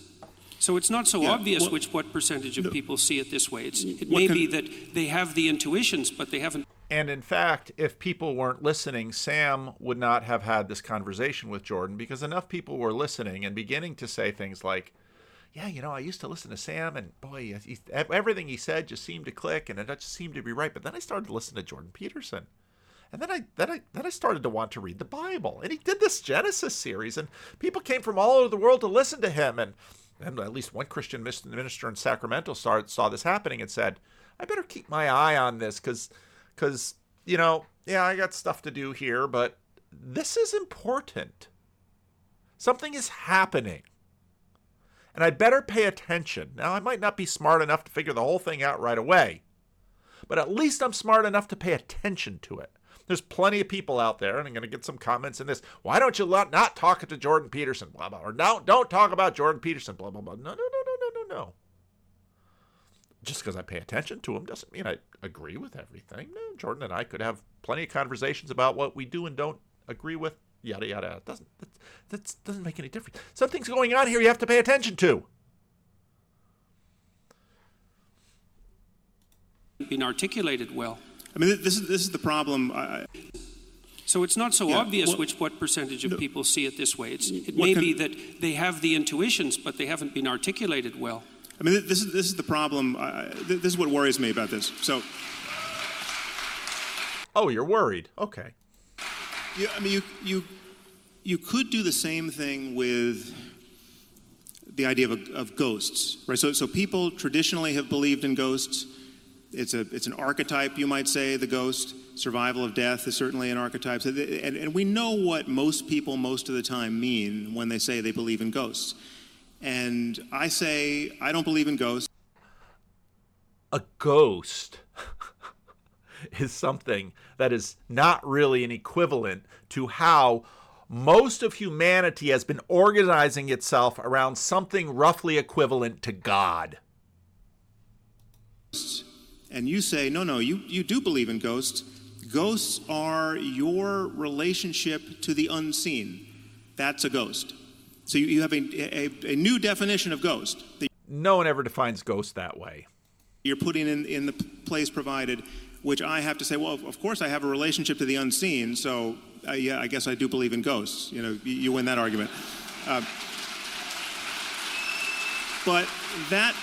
So it's not so Yeah, obvious well- which what percentage of people see it this way. It's, it may can- be that they have the intuitions, but they haven't. And in fact, if people weren't listening, Sam would not have had this conversation with Jordan because enough people were listening and beginning to say things like, yeah, you know, I used to listen to Sam, and boy, he, everything he said just seemed to click, and it just seemed to be right. But then I started to listen to Jordan Peterson, and then I then I then I started to want to read the Bible, and he did this Genesis series, and people came from all over the world to listen to him, and and at least one Christian minister in Sacramento saw saw this happening and said, I better keep my eye on this because because you know, yeah, I got stuff to do here, but this is important. Something is happening and I'd better pay attention. Now, I might not be smart enough to figure the whole thing out right away, but at least I'm smart enough to pay attention to it. There's plenty of people out there, and I'm going to get some comments in this. Why don't you not talk to Jordan Peterson? Blah blah. Or no, don't talk about Jordan Peterson. Blah blah blah. No no no no no no no. Just because I pay attention to them doesn't mean I agree with everything. No, Jordan and I could have plenty of conversations about what we do and don't agree with yada yada. It doesn't that, that doesn't make any difference. Something's going on here you have to pay attention to. been articulated well. I mean, this is this is the problem. I, So it's not so Yeah, obvious well- which what percentage of No. people see it this way. It's, it may can- be that they have the intuitions, but they haven't been articulated well. I mean, this is this is the problem. Th- this is what worries me about this. So, Oh, you're worried. Okay. you, I mean, you you you could do the same thing with the idea of, of ghosts, right? So, so people traditionally have believed in ghosts. It's a it's an archetype, you might say. The ghost, survival of death, is certainly an archetype. So the- and, and we know what most people most of the time mean when they say they believe in ghosts. And I say I don't believe in ghosts. a ghost is something that is not really an equivalent to how most of humanity has been organizing itself around something roughly equivalent to God. and you say, no, no, you, you do believe in ghosts. Ghosts are your relationship to the unseen. That's a ghost. So you, you have a, a, a new definition of ghost that No one ever defines ghost that way. you're putting in, in the place provided, which I have to say, well, of course I have a relationship to the unseen, so uh, yeah, I guess I do believe in ghosts. You know, you, you win that argument. Uh, but that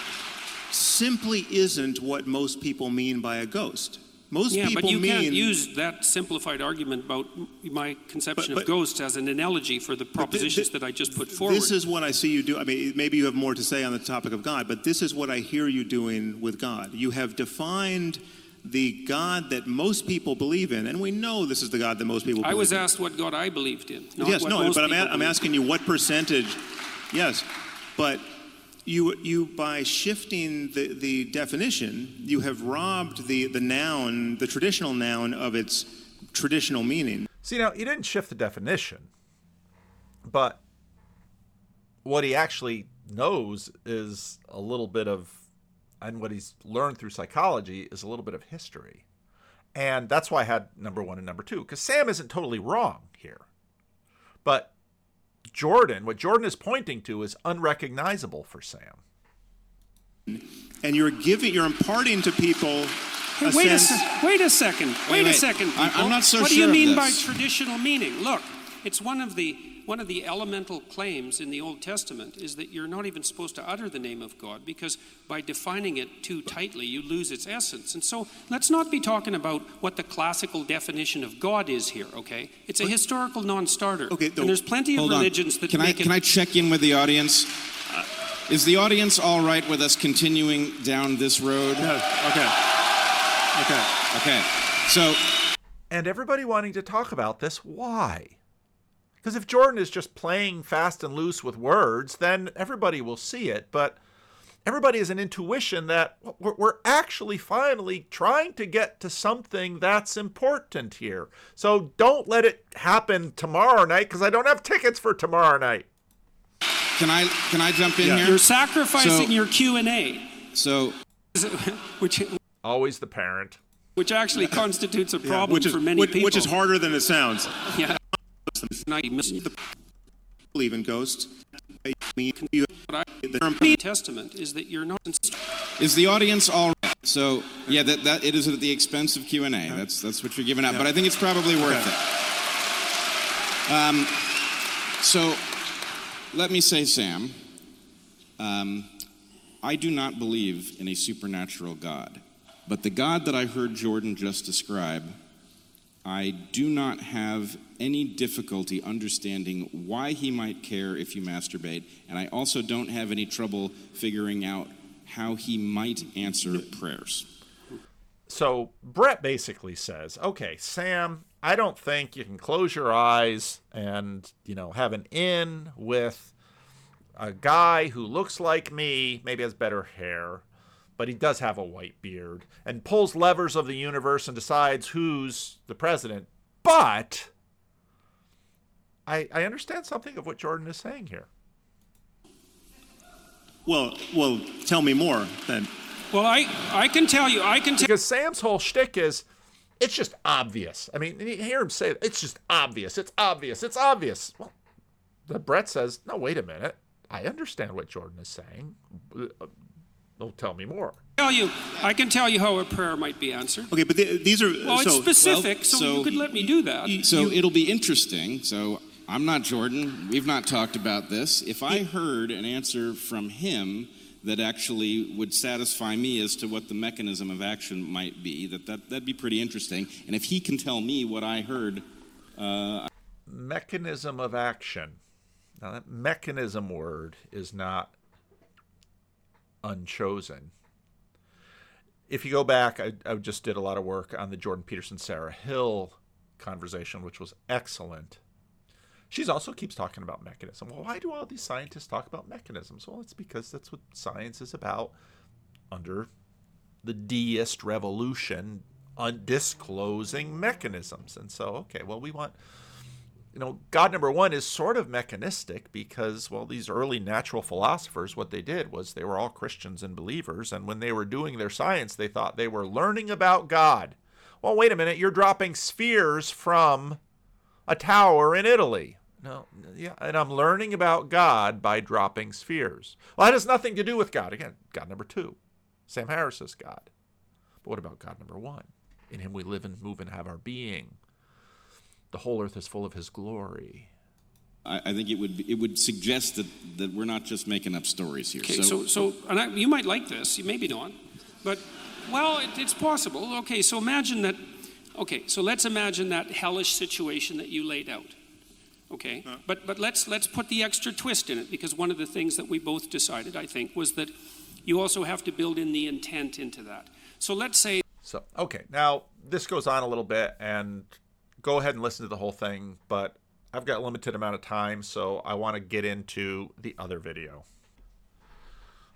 simply isn't what most people mean by a ghost. Most Yeah, people but you mean can't use that simplified argument about my conception But- of but- ghosts as an analogy for the propositions that I just put forward. This is what I see you do. I mean, maybe you have more to say on the topic of God, but this is what I hear you doing with God. You have defined the God that most people believe in, and we know this is the God that most people I was in. asked what God I believed in. Yes, no, but I'm, a- I'm asking you what percentage. Yes, but you you by shifting the, the definition, you have robbed the, the noun, the traditional noun, of its traditional meaning. See, now, he didn't shift the definition, but what he actually knows is a little bit of, and what he's learned through psychology is a little bit of history. And that's why I had number one and number two, because Sam isn't totally wrong here. But Jordan, what Jordan is pointing to is unrecognizable for Sam. And you're giving, you're imparting to people. Hey, a wait, a sense, se- wait a second. Wait, Wait, a second. I- I'm not so what sure do you mean by traditional meaning? Look, it's one of the one of the elemental claims in the Old Testament is that you're not even supposed to utter the name of God because by defining it too tightly, you lose its essence. And so let's not be talking about what the classical definition of God is here. Okay, it's a historical non-starter. Okay, though- and there's plenty of Hold on. religions that Can I it. can I check in with the audience? Uh, is the audience all right with us continuing down this road? okay. Okay. Okay. So And everybody wanting to talk about this, why? Because if Jordan is just playing fast and loose with words, then everybody will see it. But everybody has an intuition that we're we're actually finally trying to get to something that's important here. So don't let it happen tomorrow night because I don't have tickets for tomorrow night. can I can I jump in Yeah. here? You're sacrificing So- your Q and A, So which Always the parent. which actually constitutes a Yeah, problem which is for many which, people. which is harder than it sounds. Yeah. The Believe in ghosts. I mean, you- I, the New Testament is that you're not. is the audience all right? So yeah, that, that it is at the expense of Q and A. That's that's what you're giving up. But I think it's probably worth Okay. it. Um, so let me say, Sam, um, I do not believe in a supernatural God, but the God that I heard Jordan just describe, I do not have any difficulty understanding why he might care if you masturbate, and I also don't have any trouble figuring out how he might answer prayers. So Brett basically says, "Okay, Sam, I don't think you can close your eyes and you know have an in with a guy who looks like me, maybe has better hair, but he does have a white beard and pulls levers of the universe and decides who's the president. But I, I understand something of what Jordan is saying here. well, well, tell me more then. Well, I I can tell you, I can tell. Because Sam's whole shtick is, it's just obvious. I mean, you hear him say, it's just obvious. It's obvious. It's obvious. Well, the Brett says, no, wait a minute. I understand what Jordan is saying. Don't tell me more. tell you, I can tell you how a prayer might be answered. Okay, but the, these are Well, it's specific, well, so, so you could let me do that. So it'll be interesting. So I'm not Jordan. We've not talked about this. If I heard an answer from him that actually would satisfy me as to what the mechanism of action might be, that, that that'd be pretty interesting. And if he can tell me what I heard, uh, Mechanism of action. Now, that mechanism word is not unchosen. If you go back, I, I just did a lot of work on the Jordan Peterson Sarah Hill conversation, which was excellent. She's also keeps talking about mechanism. Well, why do all these scientists talk about mechanisms? Well, it's because that's what science is about under the deist revolution, undisclosing mechanisms. And so, okay, well, we want you know, God number one is sort of mechanistic because, well, these early natural philosophers, what they did was they were all Christians and believers. And when they were doing their science, they thought they were learning about God. Well, wait a minute, you're dropping spheres from a tower in Italy. no, yeah, and I'm learning about God by dropping spheres. Well, that has nothing to do with God. Again, God number two, Sam Harris is God. But what about God number one? In Him we live and move and have our being. The whole earth is full of His glory. I, I think it would it would suggest that, that we're not just making up stories here. Okay, so, so, and I, you might like this, you maybe not, but, well, it, it's possible. Okay, so imagine that, okay, so let's imagine that hellish situation that you laid out. Okay, but, but let's, let's put the extra twist in it because one of the things that we both decided, I think, was that you also have to build in the intent into that. So let's say So, okay, now this goes on a little bit, and go ahead and listen to the whole thing, but I've got a limited amount of time, so I want to get into the other video.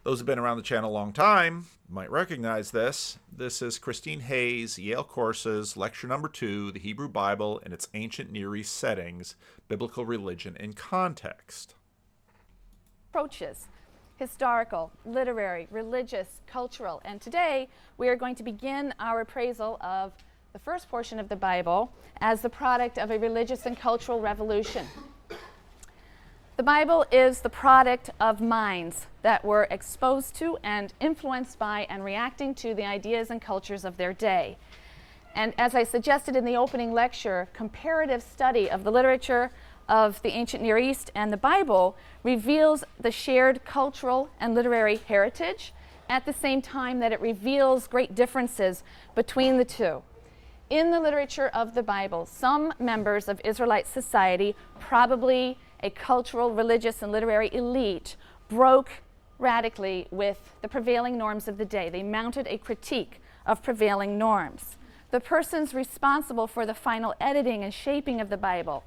Those who've been around the channel a long time might recognize this. This is Christine Hayes, Yale Courses, lecture number two The Hebrew Bible in its Ancient Near East Settings Biblical Religion in Context. approaches historical, literary, religious, cultural. And today we are going to begin our appraisal of the first portion of the Bible as the product of a religious and cultural revolution. The Bible is the product of minds that were exposed to and influenced by and reacting to the ideas and cultures of their day. And as I suggested in the opening lecture, comparative study of the literature of the ancient Near East and the Bible reveals the shared cultural and literary heritage at the same time that it reveals great differences between the two. In the literature of the Bible, some members of Israelite society, probably a cultural, religious, and literary elite, broke radically with the prevailing norms of the day. They mounted a critique of prevailing norms. The persons responsible for the final editing and shaping of the Bible,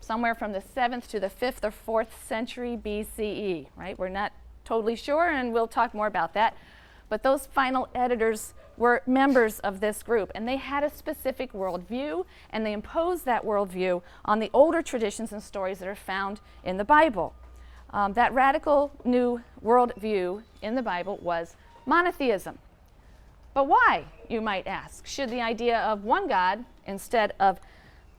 somewhere from the 7th to the 5th or 4th century BCE, right? We're not totally sure, and we'll talk more about that. But those final editors were members of this group, and they had a specific worldview, and they imposed that worldview on the older traditions and stories that are found in the Bible. Um, that radical new worldview in the Bible was monotheism. But why, you might ask, should the idea of one God instead of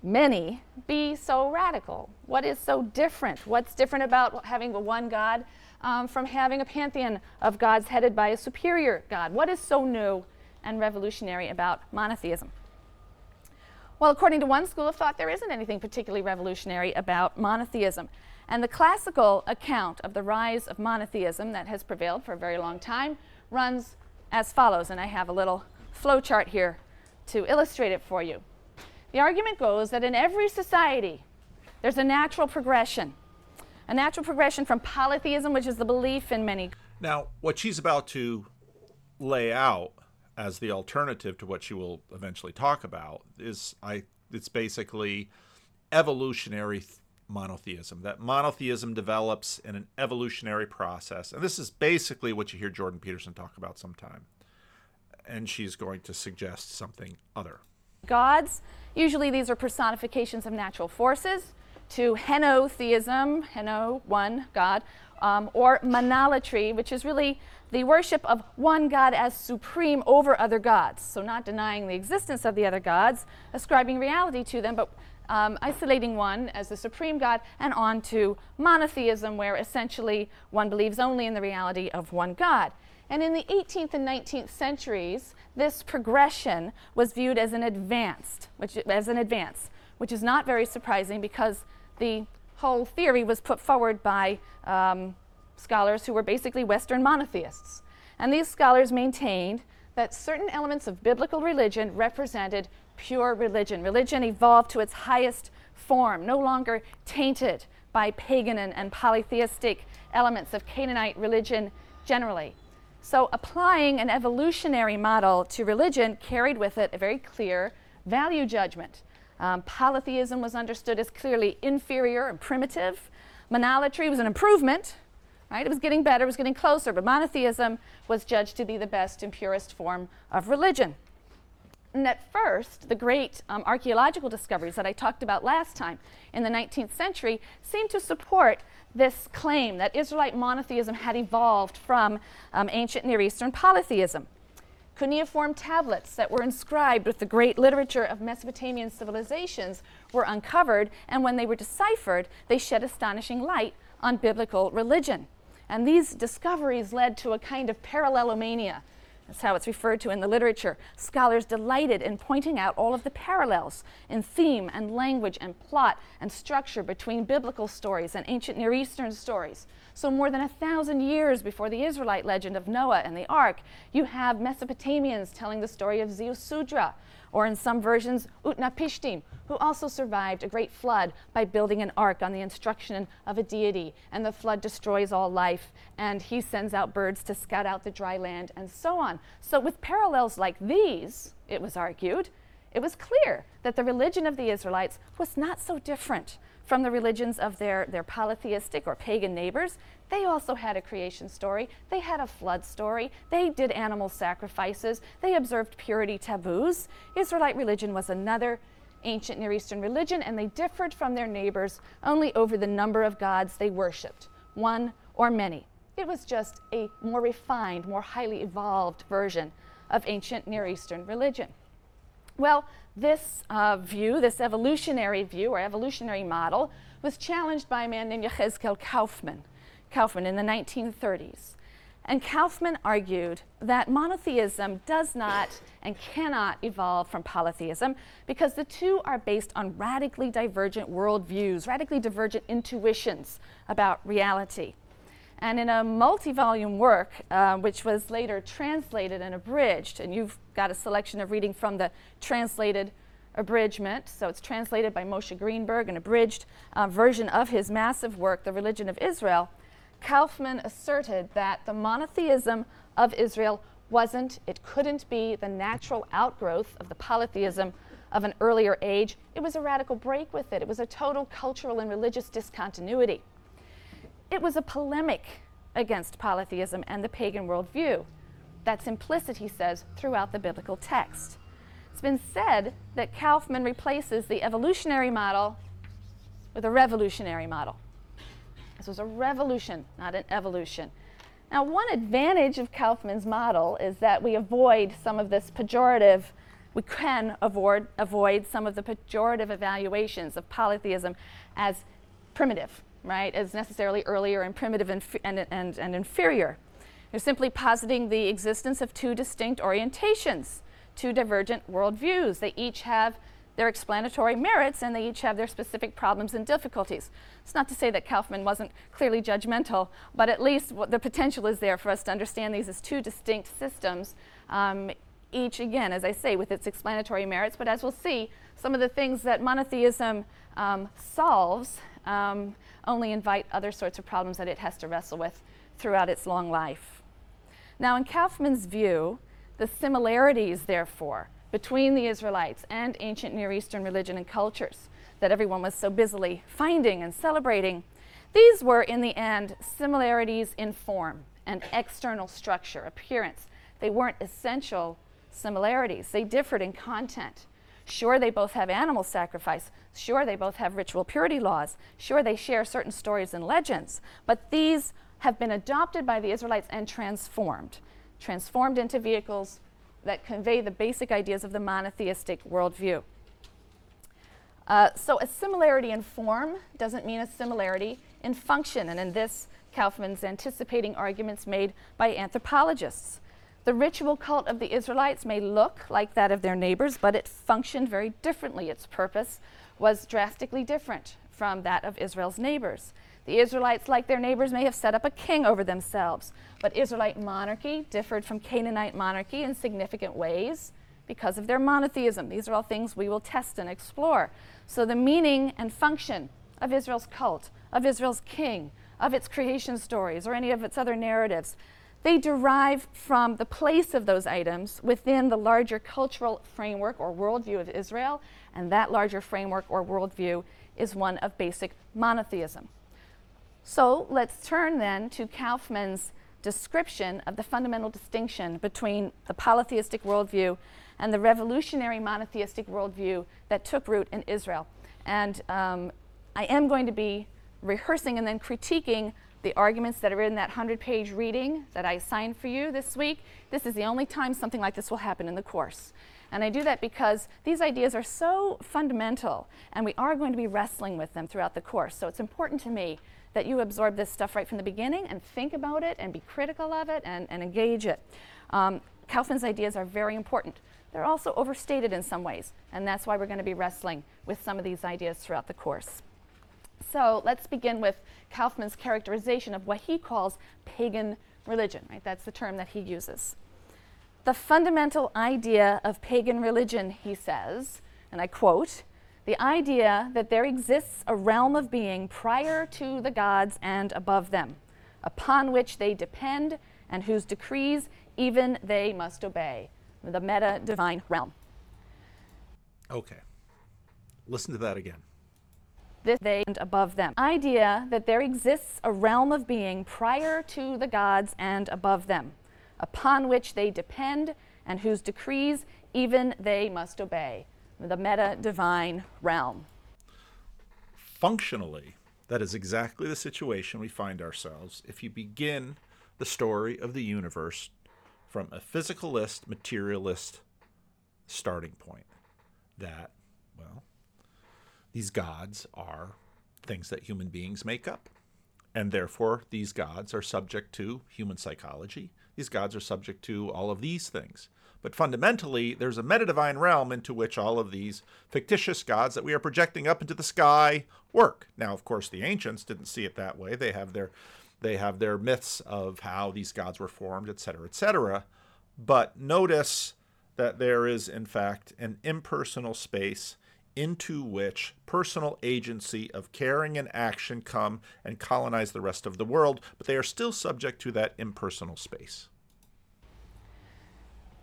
many be so radical? What is so different? What's different about having a one God um, from having a pantheon of gods headed by a superior God? What is so new and revolutionary about monotheism? Well, according to one school of thought, there isn't anything particularly revolutionary about monotheism. And the classical account of the rise of monotheism that has prevailed for a very long time runs as follows, and I have a little flowchart here to illustrate it for you. The argument goes that in every society, there's a natural progression. A natural progression from polytheism, which is the belief in many Now, what she's about to lay out as the alternative to what she will eventually talk about is I it's basically evolutionary th- monotheism. That monotheism develops in an evolutionary process. And this is basically what you hear Jordan Peterson talk about sometime. And she's going to suggest something other. gods. Usually these are personifications of natural forces. To henotheism, heno, one God, um, or monolatry, which is really the worship of one God as supreme over other gods. So, not denying the existence of the other gods, ascribing reality to them, but um, isolating one as the supreme God, and on to monotheism, where essentially one believes only in the reality of one God. And in the 18th and 19th centuries, this progression was viewed as an advanced, which as an advance, which is not very surprising because the whole theory was put forward by um, scholars who were basically Western monotheists. And these scholars maintained that certain elements of biblical religion represented pure religion. Religion evolved to its highest form, no longer tainted by pagan and, and polytheistic elements of Canaanite religion generally. So, applying an evolutionary model to religion carried with it a very clear value judgment. Um, polytheism was understood as clearly inferior and primitive. Monolatry was an improvement, right? It was getting better, it was getting closer, but monotheism was judged to be the best and purest form of religion. And at first, the great um, archaeological discoveries that I talked about last time in the 19th century seemed to support this claim that Israelite monotheism had evolved from um, ancient Near Eastern polytheism. Cuneiform tablets that were inscribed with the great literature of Mesopotamian civilizations were uncovered, and when they were deciphered, they shed astonishing light on biblical religion. And these discoveries led to a kind of parallelomania. That's how it's referred to in the literature. Scholars delighted in pointing out all of the parallels in theme and language and plot and structure between biblical stories and ancient Near Eastern stories. So, more than a thousand years before the Israelite legend of Noah and the ark, you have Mesopotamians telling the story of Ziusudra, or in some versions, Utnapishtim, who also survived a great flood by building an ark on the instruction of a deity. And the flood destroys all life, and he sends out birds to scout out the dry land, and so on. So, with parallels like these, it was argued, it was clear that the religion of the Israelites was not so different from the religions of their, their polytheistic or pagan neighbors. They also had a creation story. They had a flood story. They did animal sacrifices. They observed purity taboos. Israelite religion was another ancient Near Eastern religion, and they differed from their neighbors only over the number of gods they worshiped, one or many. It was just a more refined, more highly evolved version of ancient Near Eastern religion. Well, this uh, view, this evolutionary view or evolutionary model, was challenged by a man named Yechezkel Kaufmann, Kaufmann in the 1930s. And Kaufmann argued that monotheism does not and cannot evolve from polytheism because the two are based on radically divergent worldviews, radically divergent intuitions about reality. And in a multi volume work, uh, which was later translated and abridged, and you've got a selection of reading from the translated abridgment, so it's translated by Moshe Greenberg, an abridged uh, version of his massive work, The Religion of Israel. Kaufmann asserted that the monotheism of Israel wasn't, it couldn't be the natural outgrowth of the polytheism of an earlier age. It was a radical break with it, it was a total cultural and religious discontinuity. It was a polemic against polytheism and the pagan worldview. That's implicit, he says, throughout the biblical text. It's been said that Kaufmann replaces the evolutionary model with a revolutionary model. This was a revolution, not an evolution. Now, one advantage of Kaufmann's model is that we avoid some of this pejorative, we can avoid, avoid some of the pejorative evaluations of polytheism as primitive, right, as necessarily earlier and primitive and, and, and, and inferior. They're simply positing the existence of two distinct orientations, two divergent worldviews. They each have their explanatory merits and they each have their specific problems and difficulties. It's not to say that Kaufmann wasn't clearly judgmental, but at least the potential is there for us to understand these as two distinct systems, um, each, again, as I say, with its explanatory merits. But as we'll see, some of the things that monotheism um, solves um, only invite other sorts of problems that it has to wrestle with throughout its long life. Now, in Kaufmann's view, the similarities, therefore, between the Israelites and ancient Near Eastern religion and cultures that everyone was so busily finding and celebrating, these were, in the end, similarities in form and external structure, appearance. They weren't essential similarities, they differed in content. Sure, they both have animal sacrifice. Sure, they both have ritual purity laws. Sure, they share certain stories and legends. But these have been adopted by the Israelites and transformed, transformed into vehicles that convey the basic ideas of the monotheistic worldview. Uh, so, a similarity in form doesn't mean a similarity in function, and in this, Kaufmann's anticipating arguments made by anthropologists. The ritual cult of the Israelites may look like that of their neighbors, but it functioned very differently. Its purpose was drastically different from that of Israel's neighbors. The Israelites, like their neighbors, may have set up a king over themselves, but Israelite monarchy differed from Canaanite monarchy in significant ways because of their monotheism. These are all things we will test and explore. So, the meaning and function of Israel's cult, of Israel's king, of its creation stories, or any of its other narratives, they derive from the place of those items within the larger cultural framework or worldview of Israel, and that larger framework or worldview is one of basic monotheism. So let's turn then to Kaufmann's description of the fundamental distinction between the polytheistic worldview and the revolutionary monotheistic worldview that took root in Israel. And um, I am going to be rehearsing and then critiquing the arguments that are in that 100 page reading that I assigned for you this week, this is the only time something like this will happen in the course. And I do that because these ideas are so fundamental and we are going to be wrestling with them throughout the course. So it's important to me that you absorb this stuff right from the beginning and think about it and be critical of it and, and engage it. Um, Kaufmann's ideas are very important. They're also overstated in some ways, and that's why we're going to be wrestling with some of these ideas throughout the course. So let's begin with Kaufmann's characterization of what he calls pagan religion, right? That's the term that he uses. The fundamental idea of pagan religion, he says, and I quote, the idea that there exists a realm of being prior to the gods and above them, upon which they depend and whose decrees even they must obey. The meta divine realm. Okay. Listen to that again this they and above them. Idea that there exists a realm of being prior to the gods and above them, upon which they depend and whose decrees even they must obey. The meta divine realm. Functionally, that is exactly the situation we find ourselves if you begin the story of the universe from a physicalist, materialist starting point. That, well, these gods are things that human beings make up. And therefore, these gods are subject to human psychology. These gods are subject to all of these things. But fundamentally, there's a metadivine realm into which all of these fictitious gods that we are projecting up into the sky work. Now, of course, the ancients didn't see it that way. They have their they have their myths of how these gods were formed, etc., etc. But notice that there is, in fact, an impersonal space into which personal agency of caring and action come and colonize the rest of the world, but they are still subject to that impersonal space.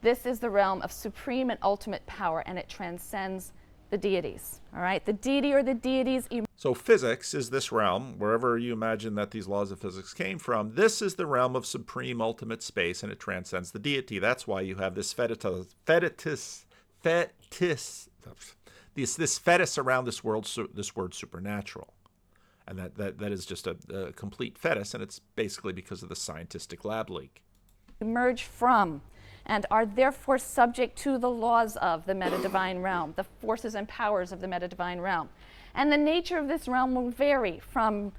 This is the realm of supreme and ultimate power, and it transcends the deities. All right? The deity or the deities. So, physics is this realm, wherever you imagine that these laws of physics came from. This is the realm of supreme ultimate space, and it transcends the deity. That's why you have this fetitus, fetitus, fetis, this this fetus around this world this word supernatural. And that, that, that is just a, a complete fetus and it's basically because of the scientific lab leak. Emerge from and are therefore subject to the laws of the meta-divine realm the forces and powers of the meta-divine realm. And the nature of this realm will vary from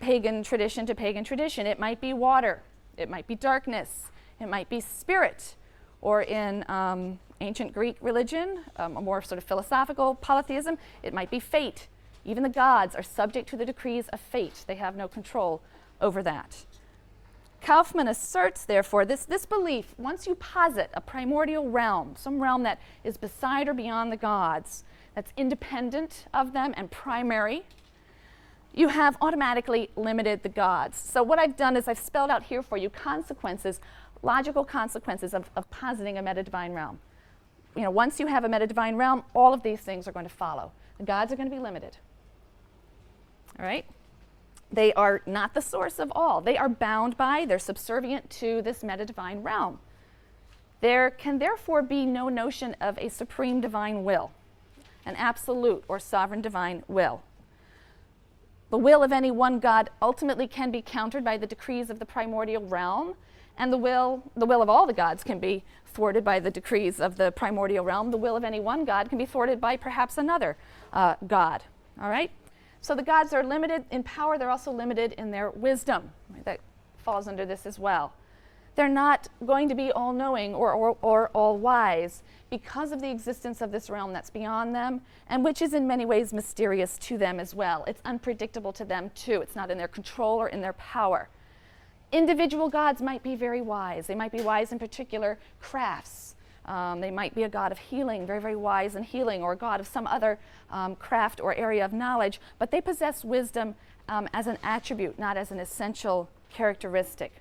pagan tradition to pagan tradition. It might be water it might be darkness it might be spirit or in um, ancient Greek religion, um, a more sort of philosophical polytheism, it might be fate. Even the gods are subject to the decrees of fate, they have no control over that. Kaufmann asserts, therefore, this, this belief once you posit a primordial realm, some realm that is beside or beyond the gods, that's independent of them and primary, you have automatically limited the gods. So, what I've done is I've spelled out here for you consequences, logical consequences of, of positing a meta divine realm you know, once you have a meta-divine realm, all of these things are going to follow. The gods are going to be limited. All right? They are not the source of all. They are bound by, they're subservient to this meta-divine realm. There can therefore be no notion of a supreme divine will, an absolute or sovereign divine will. The will of any one God ultimately can be countered by the decrees of the primordial realm, and the will, the will of all the gods can be thwarted by the decrees of the primordial realm. The will of any one god can be thwarted by perhaps another uh, god. All right? So the gods are limited in power, they're also limited in their wisdom. Right? That falls under this as well. They're not going to be all knowing or, or, or all wise because of the existence of this realm that's beyond them and which is in many ways mysterious to them as well. It's unpredictable to them too. It's not in their control or in their power individual gods might be very wise. They might be wise in particular crafts. Um, they might be a god of healing, very, very wise in healing, or a god of some other um, craft or area of knowledge, but they possess wisdom um, as an attribute, not as an essential characteristic.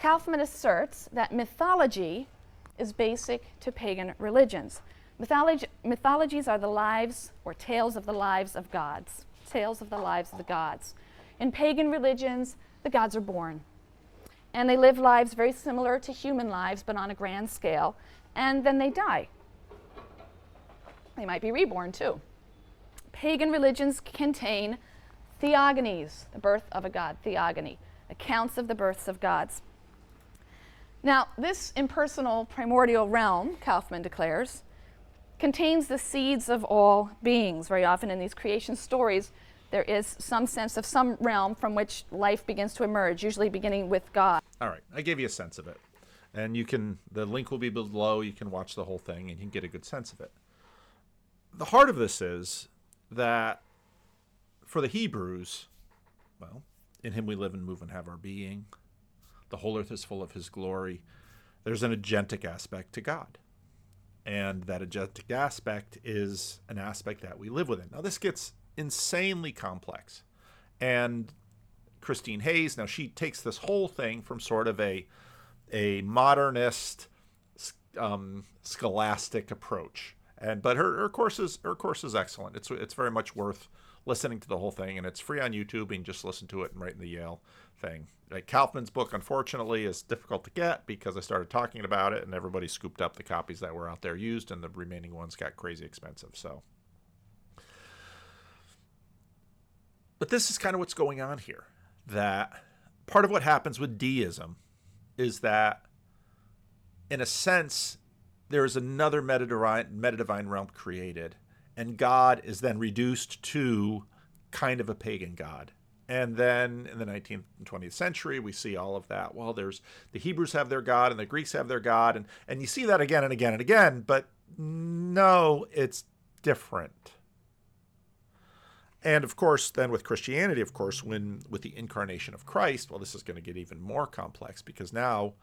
Kaufmann asserts that mythology is basic to pagan religions. Mythologies are the lives or tales of the lives of gods, tales of the lives of the gods. In pagan religions, the gods are born. And they live lives very similar to human lives, but on a grand scale. And then they die. They might be reborn too. Pagan religions contain Theogonies, the birth of a god, theogony, accounts of the births of gods. Now, this impersonal primordial realm, Kaufmann declares, contains the seeds of all beings. Very often in these creation stories, there is some sense of some realm from which life begins to emerge, usually beginning with God. All right, I gave you a sense of it. And you can, the link will be below. You can watch the whole thing and you can get a good sense of it. The heart of this is that for the Hebrews, well, in him we live and move and have our being. The whole earth is full of his glory. There's an agentic aspect to God. And that agentic aspect is an aspect that we live within. Now, this gets insanely complex. And Christine Hayes, now she takes this whole thing from sort of a a modernist um, scholastic approach. And but her, her course is her course is excellent. It's it's very much worth listening to the whole thing, and it's free on YouTube. And just listen to it and right in the Yale thing. Like Kaufmann's book, unfortunately, is difficult to get because I started talking about it, and everybody scooped up the copies that were out there used, and the remaining ones got crazy expensive. So, but this is kind of what's going on here. That part of what happens with deism is that, in a sense, there is another metadivine, realm created, and God is then reduced to kind of a pagan god. And then in the 19th and 20th century, we see all of that. Well, there's the Hebrews have their God and the Greeks have their God, and, and you see that again and again and again, but no, it's different. And of course, then with Christianity, of course, when with the incarnation of Christ, well, this is going to get even more complex because now,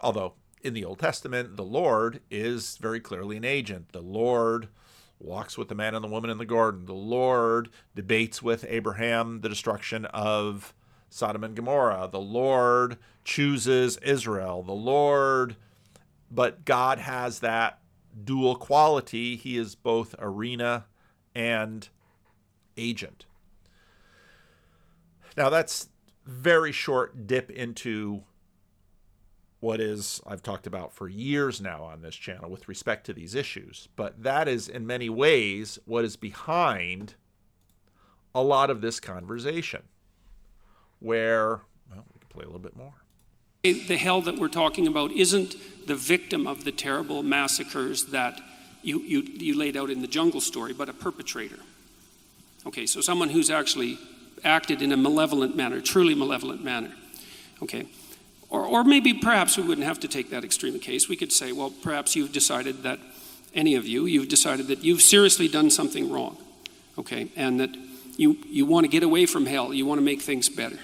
although in the Old Testament, the Lord is very clearly an agent. The Lord walks with the man and the woman in the garden. The Lord debates with Abraham the destruction of Sodom and Gomorrah. The Lord chooses Israel. The Lord, but God has that dual quality. He is both arena and agent. Now, that's very short dip into what is I've talked about for years now on this channel with respect to these issues, but that is in many ways what is behind a lot of this conversation where well, we can play a little bit more. The hell that we're talking about isn't the victim of the terrible massacres that you, you, you laid out in the jungle story, but a perpetrator. Okay, so someone who's actually acted in a malevolent manner, truly malevolent manner. Okay, or, or maybe perhaps we wouldn't have to take that extreme case. We could say, well, perhaps you've decided that, any of you, you've decided that you've seriously done something wrong, okay, and that you, you want to get away from hell, you want to make things better.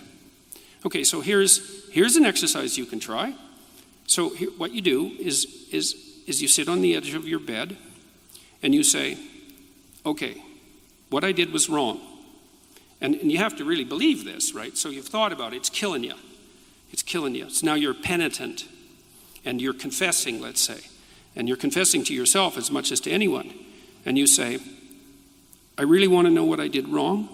Okay, so here's, here's an exercise you can try. So here, what you do is, is, is you sit on the edge of your bed and you say, okay, what I did was wrong. And, and you have to really believe this, right? So you've thought about it, it's killing you. It's killing you. So now you're penitent and you're confessing, let's say. And you're confessing to yourself as much as to anyone. And you say, I really want to know what I did wrong.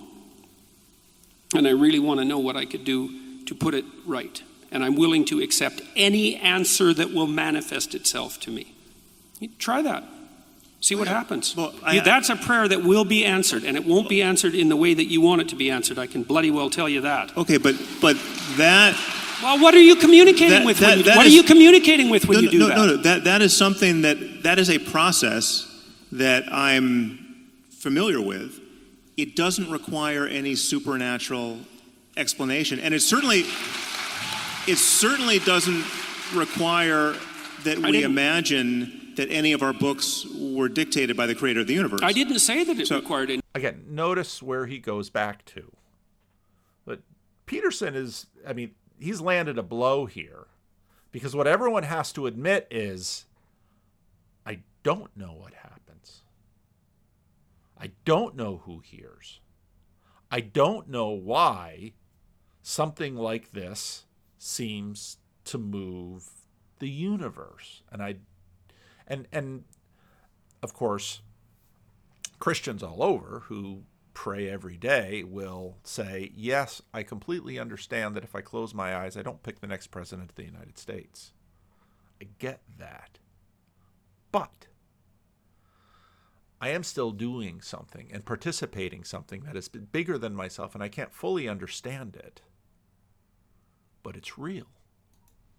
And I really want to know what I could do to put it right. And I'm willing to accept any answer that will manifest itself to me. Try that. See what happens. Well, I, that's a prayer that will be answered, and it won't be answered in the way that you want it to be answered. I can bloody well tell you that. Okay, but but that well, what are you communicating that, with? That, you, that what is, are you communicating with when no, you do no, that? No, no, that that is something that that is a process that I'm familiar with. It doesn't require any supernatural explanation, and it certainly it certainly doesn't require that we imagine that any of our books were dictated by the creator of the universe. I didn't say that it so, required any. Again, notice where he goes back to. But Peterson is, I mean, he's landed a blow here because what everyone has to admit is I don't know what happens. I don't know who hears. I don't know why something like this seems to move the universe. And I and and of course Christians all over who pray every day will say, Yes, I completely understand that if I close my eyes, I don't pick the next president of the United States. I get that. But I am still doing something and participating something that is bigger than myself, and I can't fully understand it, but it's real.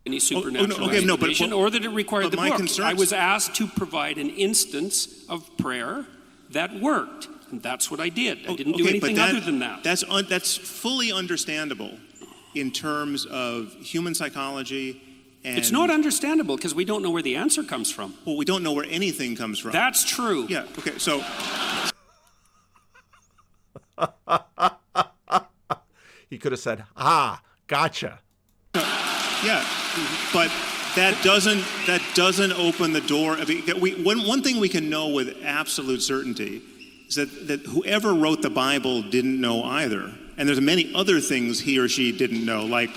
Any supernatural Oh, okay, no, but- explanation, but- or that it required the my book. concerns- I was asked to provide an instance of prayer that worked, and that's what I did. I didn't do Okay, but anything that- other than that. That's un, that's fully understandable in terms of human psychology and It's not understandable because we don't know where the answer comes from. well, we don't know where anything comes from. That's true. yeah. Okay. So He could have said, "Ah, gotcha." Yeah, but that doesn't that doesn't open the door. I mean, that we one one thing we can know with absolute certainty is that that whoever wrote the Bible didn't know either, and there's many other things he or she didn't know, like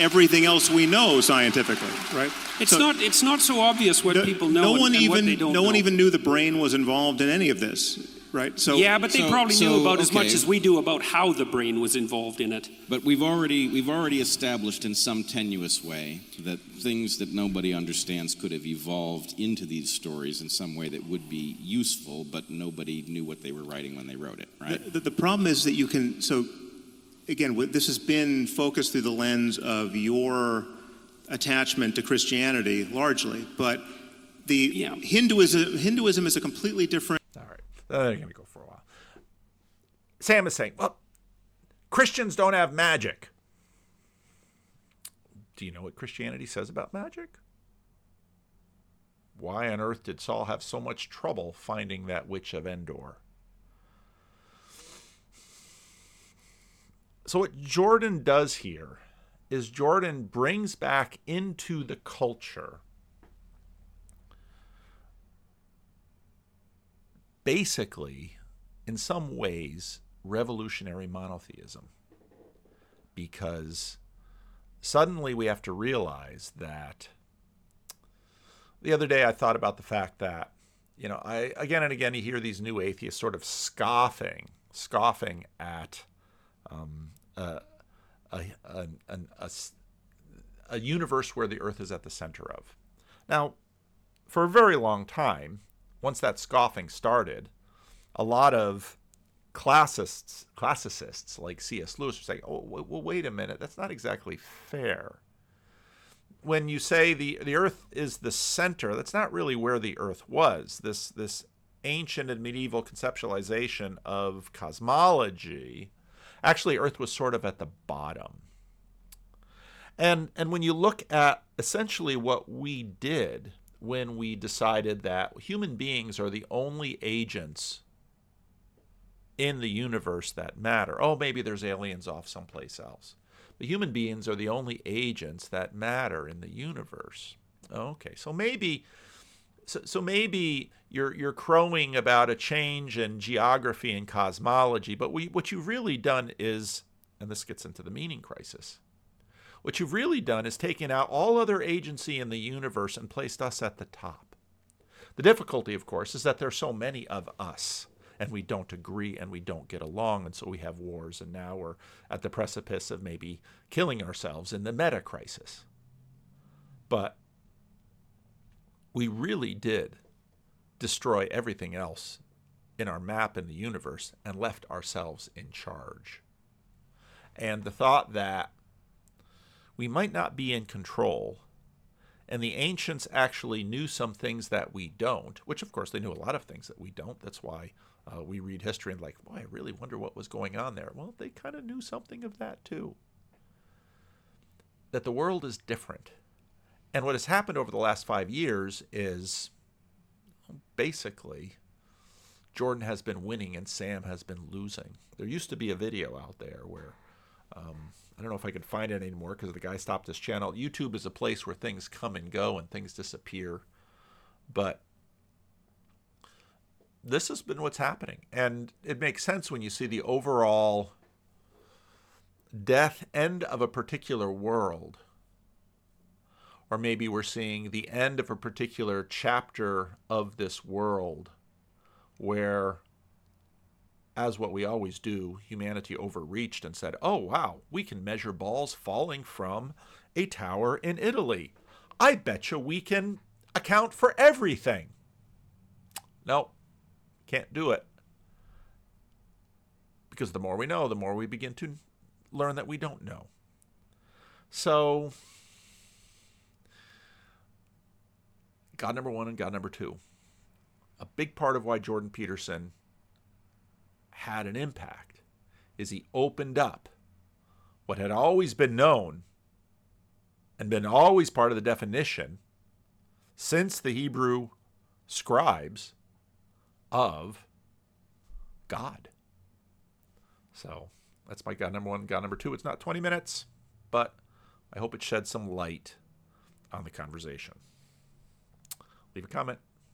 everything else we know scientifically, right? It's So- not. It's not so obvious what no, people know. no and- one and even what they don't no one know. even knew the brain was involved in any of this, right? So Yeah, but they So- probably so, knew about as much as we do about how the brain was involved in it. But we've already we've already established in some tenuous way that things that nobody understands could have evolved into these stories in some way that would be useful, but nobody knew what they were writing when they wrote it, right? The, the, the problem is that you can, so again, this has been focused through the lens of your attachment to Christianity largely, but the Yeah. Hinduism, Hinduism is a completely different. Right, they're going to go for a while. Sam is saying, "Well, Christians don't have magic." Do you know what Christianity says about magic? Why on earth did Saul have so much trouble finding that witch of Endor? So, what Jordan does here is Jordan brings back into the culture basically, in some ways, revolutionary monotheism. Because suddenly we have to realize that the other day I thought about the fact that, you know, I again and again you hear these new atheists sort of scoffing, scoffing at um, a, a, a, a a universe where the earth is at the center of. Now, for a very long time, once that scoffing started, a lot of classists, classicists like C.S. Lewis were saying, "Oh, well, wait a minute, that's not exactly fair." When you say the the Earth is the center, that's not really where the Earth was. This this ancient and medieval conceptualization of cosmology, actually, Earth was sort of at the bottom. And and when you look at essentially what we did when we decided that human beings are the only agents in the universe that matter. Oh, maybe there's aliens off someplace else. But human beings are the only agents that matter in the universe. Okay, so maybe so, so maybe you're you're crowing about a change in geography and cosmology, but we, what you've really done is, and this gets into the meaning crisis. What you've really done is taken out all other agency in the universe and placed us at the top. The difficulty, of course, is that there are so many of us, and we don't agree and we don't get along, and so we have wars, and now we're at the precipice of maybe killing ourselves in the meta crisis. But we really did destroy everything else in our map in the universe and left ourselves in charge. And the thought that we might not be in control, and the ancients actually knew some things that we don't, which of course they knew a lot of things that we don't. That's why uh, we read history and like, boy, I really wonder what was going on there. Well, they kind of knew something of that too. That the world is different. And what has happened over the last five years is basically Jordan has been winning and Sam has been losing. There used to be a video out there where um, I don't know if I can find it anymore because the guy stopped his channel. YouTube is a place where things come and go and things disappear. But this has been what's happening. And it makes sense when you see the overall death end of a particular world. Or maybe we're seeing the end of a particular chapter of this world where as what we always do, humanity overreached and said, oh, wow, we can measure balls falling from a tower in Italy. I betcha we can account for everything. No, Can't do it. Because the more we know, the more we begin to learn that we don't know. So, God number one and God number two. A big part of why Jordan Peterson had an impact is he opened up what had always been known and been always part of the definition since the Hebrew scribes of God. So that's my God number one. God number two. It's not 20 minutes, but I hope it sheds some light on the conversation. Leave a comment.